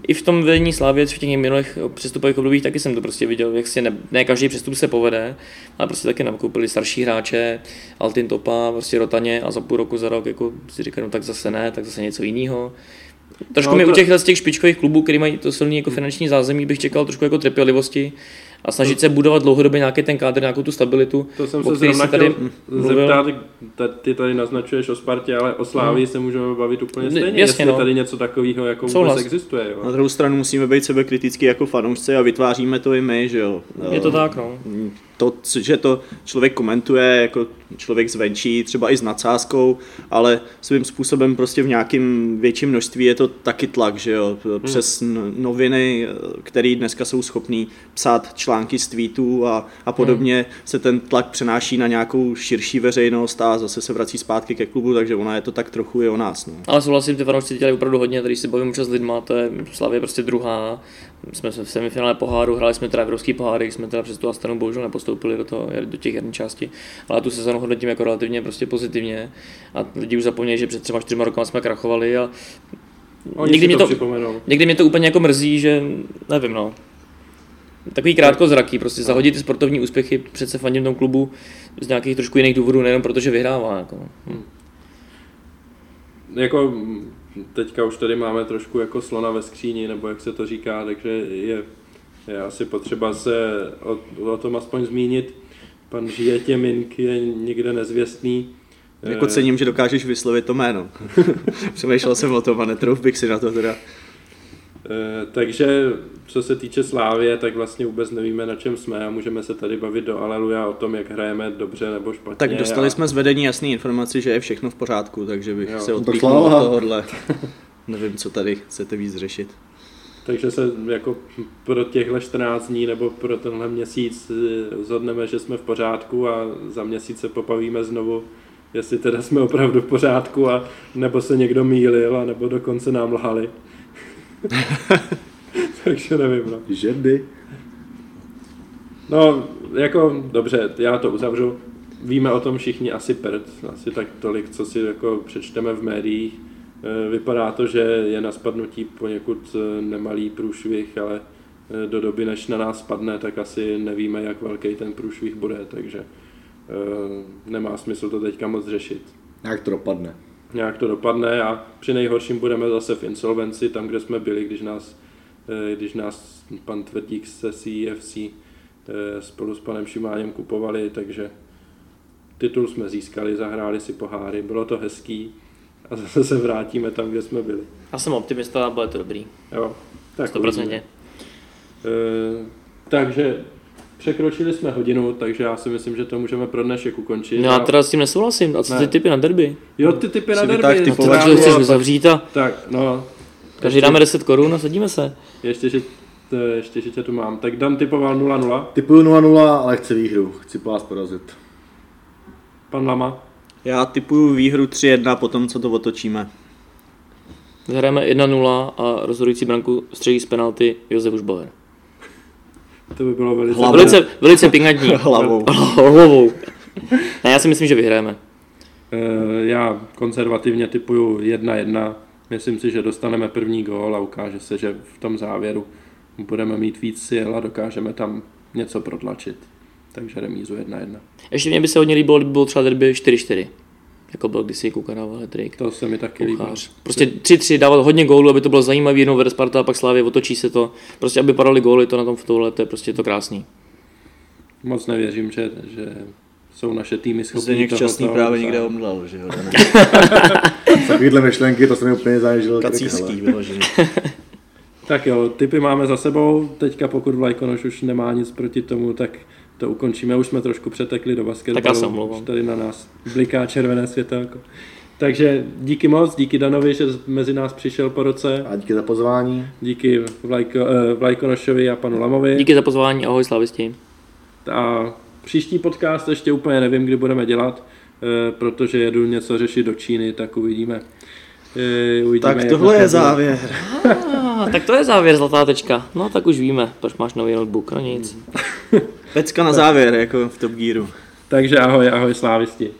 i v tom vedení Slávě, v těch minulých přestupových obdobích taky jsem to prostě viděl, jak si ne, ne každý přestup se povede, ale prostě taky nakoupili starší hráče, Altin Topa, prostě Rotaně a za půl roku, za rok jako si říkají, no tak zase ne, tak zase něco jiného. Trošku No mi to- u těch, z těch špičkových klubů, který mají to silný jako finanční zázemí, bych čekal trošku jako trpělivosti a snažit se budovat dlouhodobě nějaký ten kádr, nějakou tu stabilitu. to jsem o se zrovna tady zeptat, ta- ty tady naznačuješ o Spartě, ale o Slávii se můžeme bavit úplně stejně, jasně, jestli no. tady něco takového jako Souhlas. vůbec existuje. Jo. Na druhou stranu musíme být sebekritický jako fanoušci a vytváříme to i my, že jo. Je to tak, no. To, že to člověk komentuje jako člověk zvenčí, třeba i s nadsázkou, ale svým způsobem prostě v nějakém větším množství je to taky tlak, že jo, přes n- noviny, které dneska jsou schopný psát články z tweetů a, a podobně, se ten tlak přenáší na nějakou širší veřejnost a zase se vrací zpátky ke klubu, takže ona je to tak trochu i o nás. No. Ale souhlasím, ty fanoušci dělají opravdu hodně, tady si bavím už s lidma, to je Slavě prostě druhá. Jsme v semifinále poháru, hráli jsme teda evropský pohár, jsme teda přes tu Astanu bohužel nepostoupili do, toho, do těch jarní části, ale tu sezonu hodnotím jako relativně prostě pozitivně a lidi už zapomněli, že před třema čtyřma rokama jsme krachovali a Oni někdy mě to, to, někdy mě to úplně jako mrzí, že nevím no. Takový krátkozraký, prostě zahodit ty sportovní úspěchy, přece fandím tomu klubu z nějakých trošku jiných důvodů, nejenom protože vyhrává. Jako. Hm. Jako teďka už tady máme trošku jako slona ve skříni, nebo jak se to říká, takže je, je asi potřeba se o, o tom aspoň zmínit. Pan Žijetě Mink je nikde nezvěstný. Jako cením, že dokážeš vyslovit to jméno. Přemýšlel jsem o tom a netrouf bych si na to teda. Eh, takže co se týče Slávě, tak vlastně vůbec nevíme, na čem jsme a můžeme se tady bavit do Aleluja o tom, jak hrajeme dobře nebo špatně. Tak dostali a... jsme z vedení jasný informaci, že je všechno v pořádku, takže bych Jo. se No odpíchnul od tohohle. Nevím, co tady chcete víc řešit. Takže se jako pro těchhle 14 dní nebo pro tenhle měsíc eh, zhodneme, že jsme v pořádku a za měsíc se popavíme znovu, jestli teda jsme opravdu v pořádku a nebo se někdo mýlil a nebo dokonce nám lhali. Takže nevím, no. Že by. No, jako dobře, já to uzavřu. Víme o tom všichni asi prd, asi tak tolik, co si jako přečteme v médiích. E, Vypadá to, že je na spadnutí poněkud e, nemalý průšvih, ale e, do doby, než na nás spadne, tak asi nevíme, jak velký ten průšvih bude, takže nemá smysl to teďka moc řešit. Jak to dopadne. Nějak to dopadne a při nejhorším budeme zase v insolvenci, tam, kde jsme byli, když nás, eh, když nás pan Tvrdík se CFC eh, spolu s panem Šimáněm kupovali, takže titul jsme získali, zahráli si poháry, bylo to hezký a zase se vrátíme tam, kde jsme byli. Já jsem optimista a bude to dobrý. Jo, tak 100%. uvidíme. Eh, takže překročili jsme hodinu, takže já si myslím, že to můžeme pro dnešek ukončit. No já A- teda s tím nesouhlasím. A co ty Ne. typy na derby? Jo, ty typy na derby. vytáh no, typovat, to Takže chceš uzavřít a Tak, no, každý dáme 10 korun a sadíme se. Ještě, že, to, ještě, že tě tu mám. Tak Dan typoval 0-0. Typuju 0-0, ale chci výhru. Chci po vás porazit. Pan Lama. Já typuju výhru 3-1 po tom, co to otočíme. Zahrajeme 1-0 a rozhodující branku střelí z penalty Josef Užbauer. To by bylo velice... Hlavou. Velice, velice pikantní. Hlavou. Hlavou. Ne, já si myslím, že vyhrajeme. Eh, Já konzervativně typuju 1-1. Myslím si, že dostaneme první gól a ukáže se, že v tom závěru budeme mít víc sil a dokážeme tam něco protlačit. Takže remízu 1-1. Ještě mě by se hodně líbilo, kdyby bylo třeba derby 4-4. Jako byl kdysi Kukarával Hetrik. To se mi taky líbí. Kuchař. Prostě 3-3 dávat hodně gólů, aby to bylo zajímavý, jednou vede Sparta a pak Slávě, otočí se to. Prostě aby padaly góly, to na tom fotbale, to je prostě to krásný. Moc nevěřím, že, že jsou naše týmy schopné Zdeněk toho- Šťastný právě někde omdlel, že jo? Takovýhle myšlenky, to se mi úplně zažil. Kacířský vyložený. Tak jo, typy máme za sebou. Teďka pokud Vlajkonoš už nemá nic proti tomu, tak to ukončíme. Už jsme trošku přetekli do basketbalu. Tak tady na nás bliká červené světelko. Takže díky moc, díky Danovi, že mezi nás přišel po roce. A díky za pozvání. Díky Vlajko, eh, Vlajkonošovi a panu Lamovi. Díky za pozvání, ahoj slavisti. A příští podcast ještě úplně nevím, kdy budeme dělat, eh, protože jedu něco řešit do Číny, tak uvidíme. Eh, uvidíme Tak tohle je závěr. Tak to je závěr, zlatá tečka. No tak už víme, proč máš nový notebook, no nic. Pecka na závěr, jako v Top Gearu. Takže ahoj, ahoj slávisti.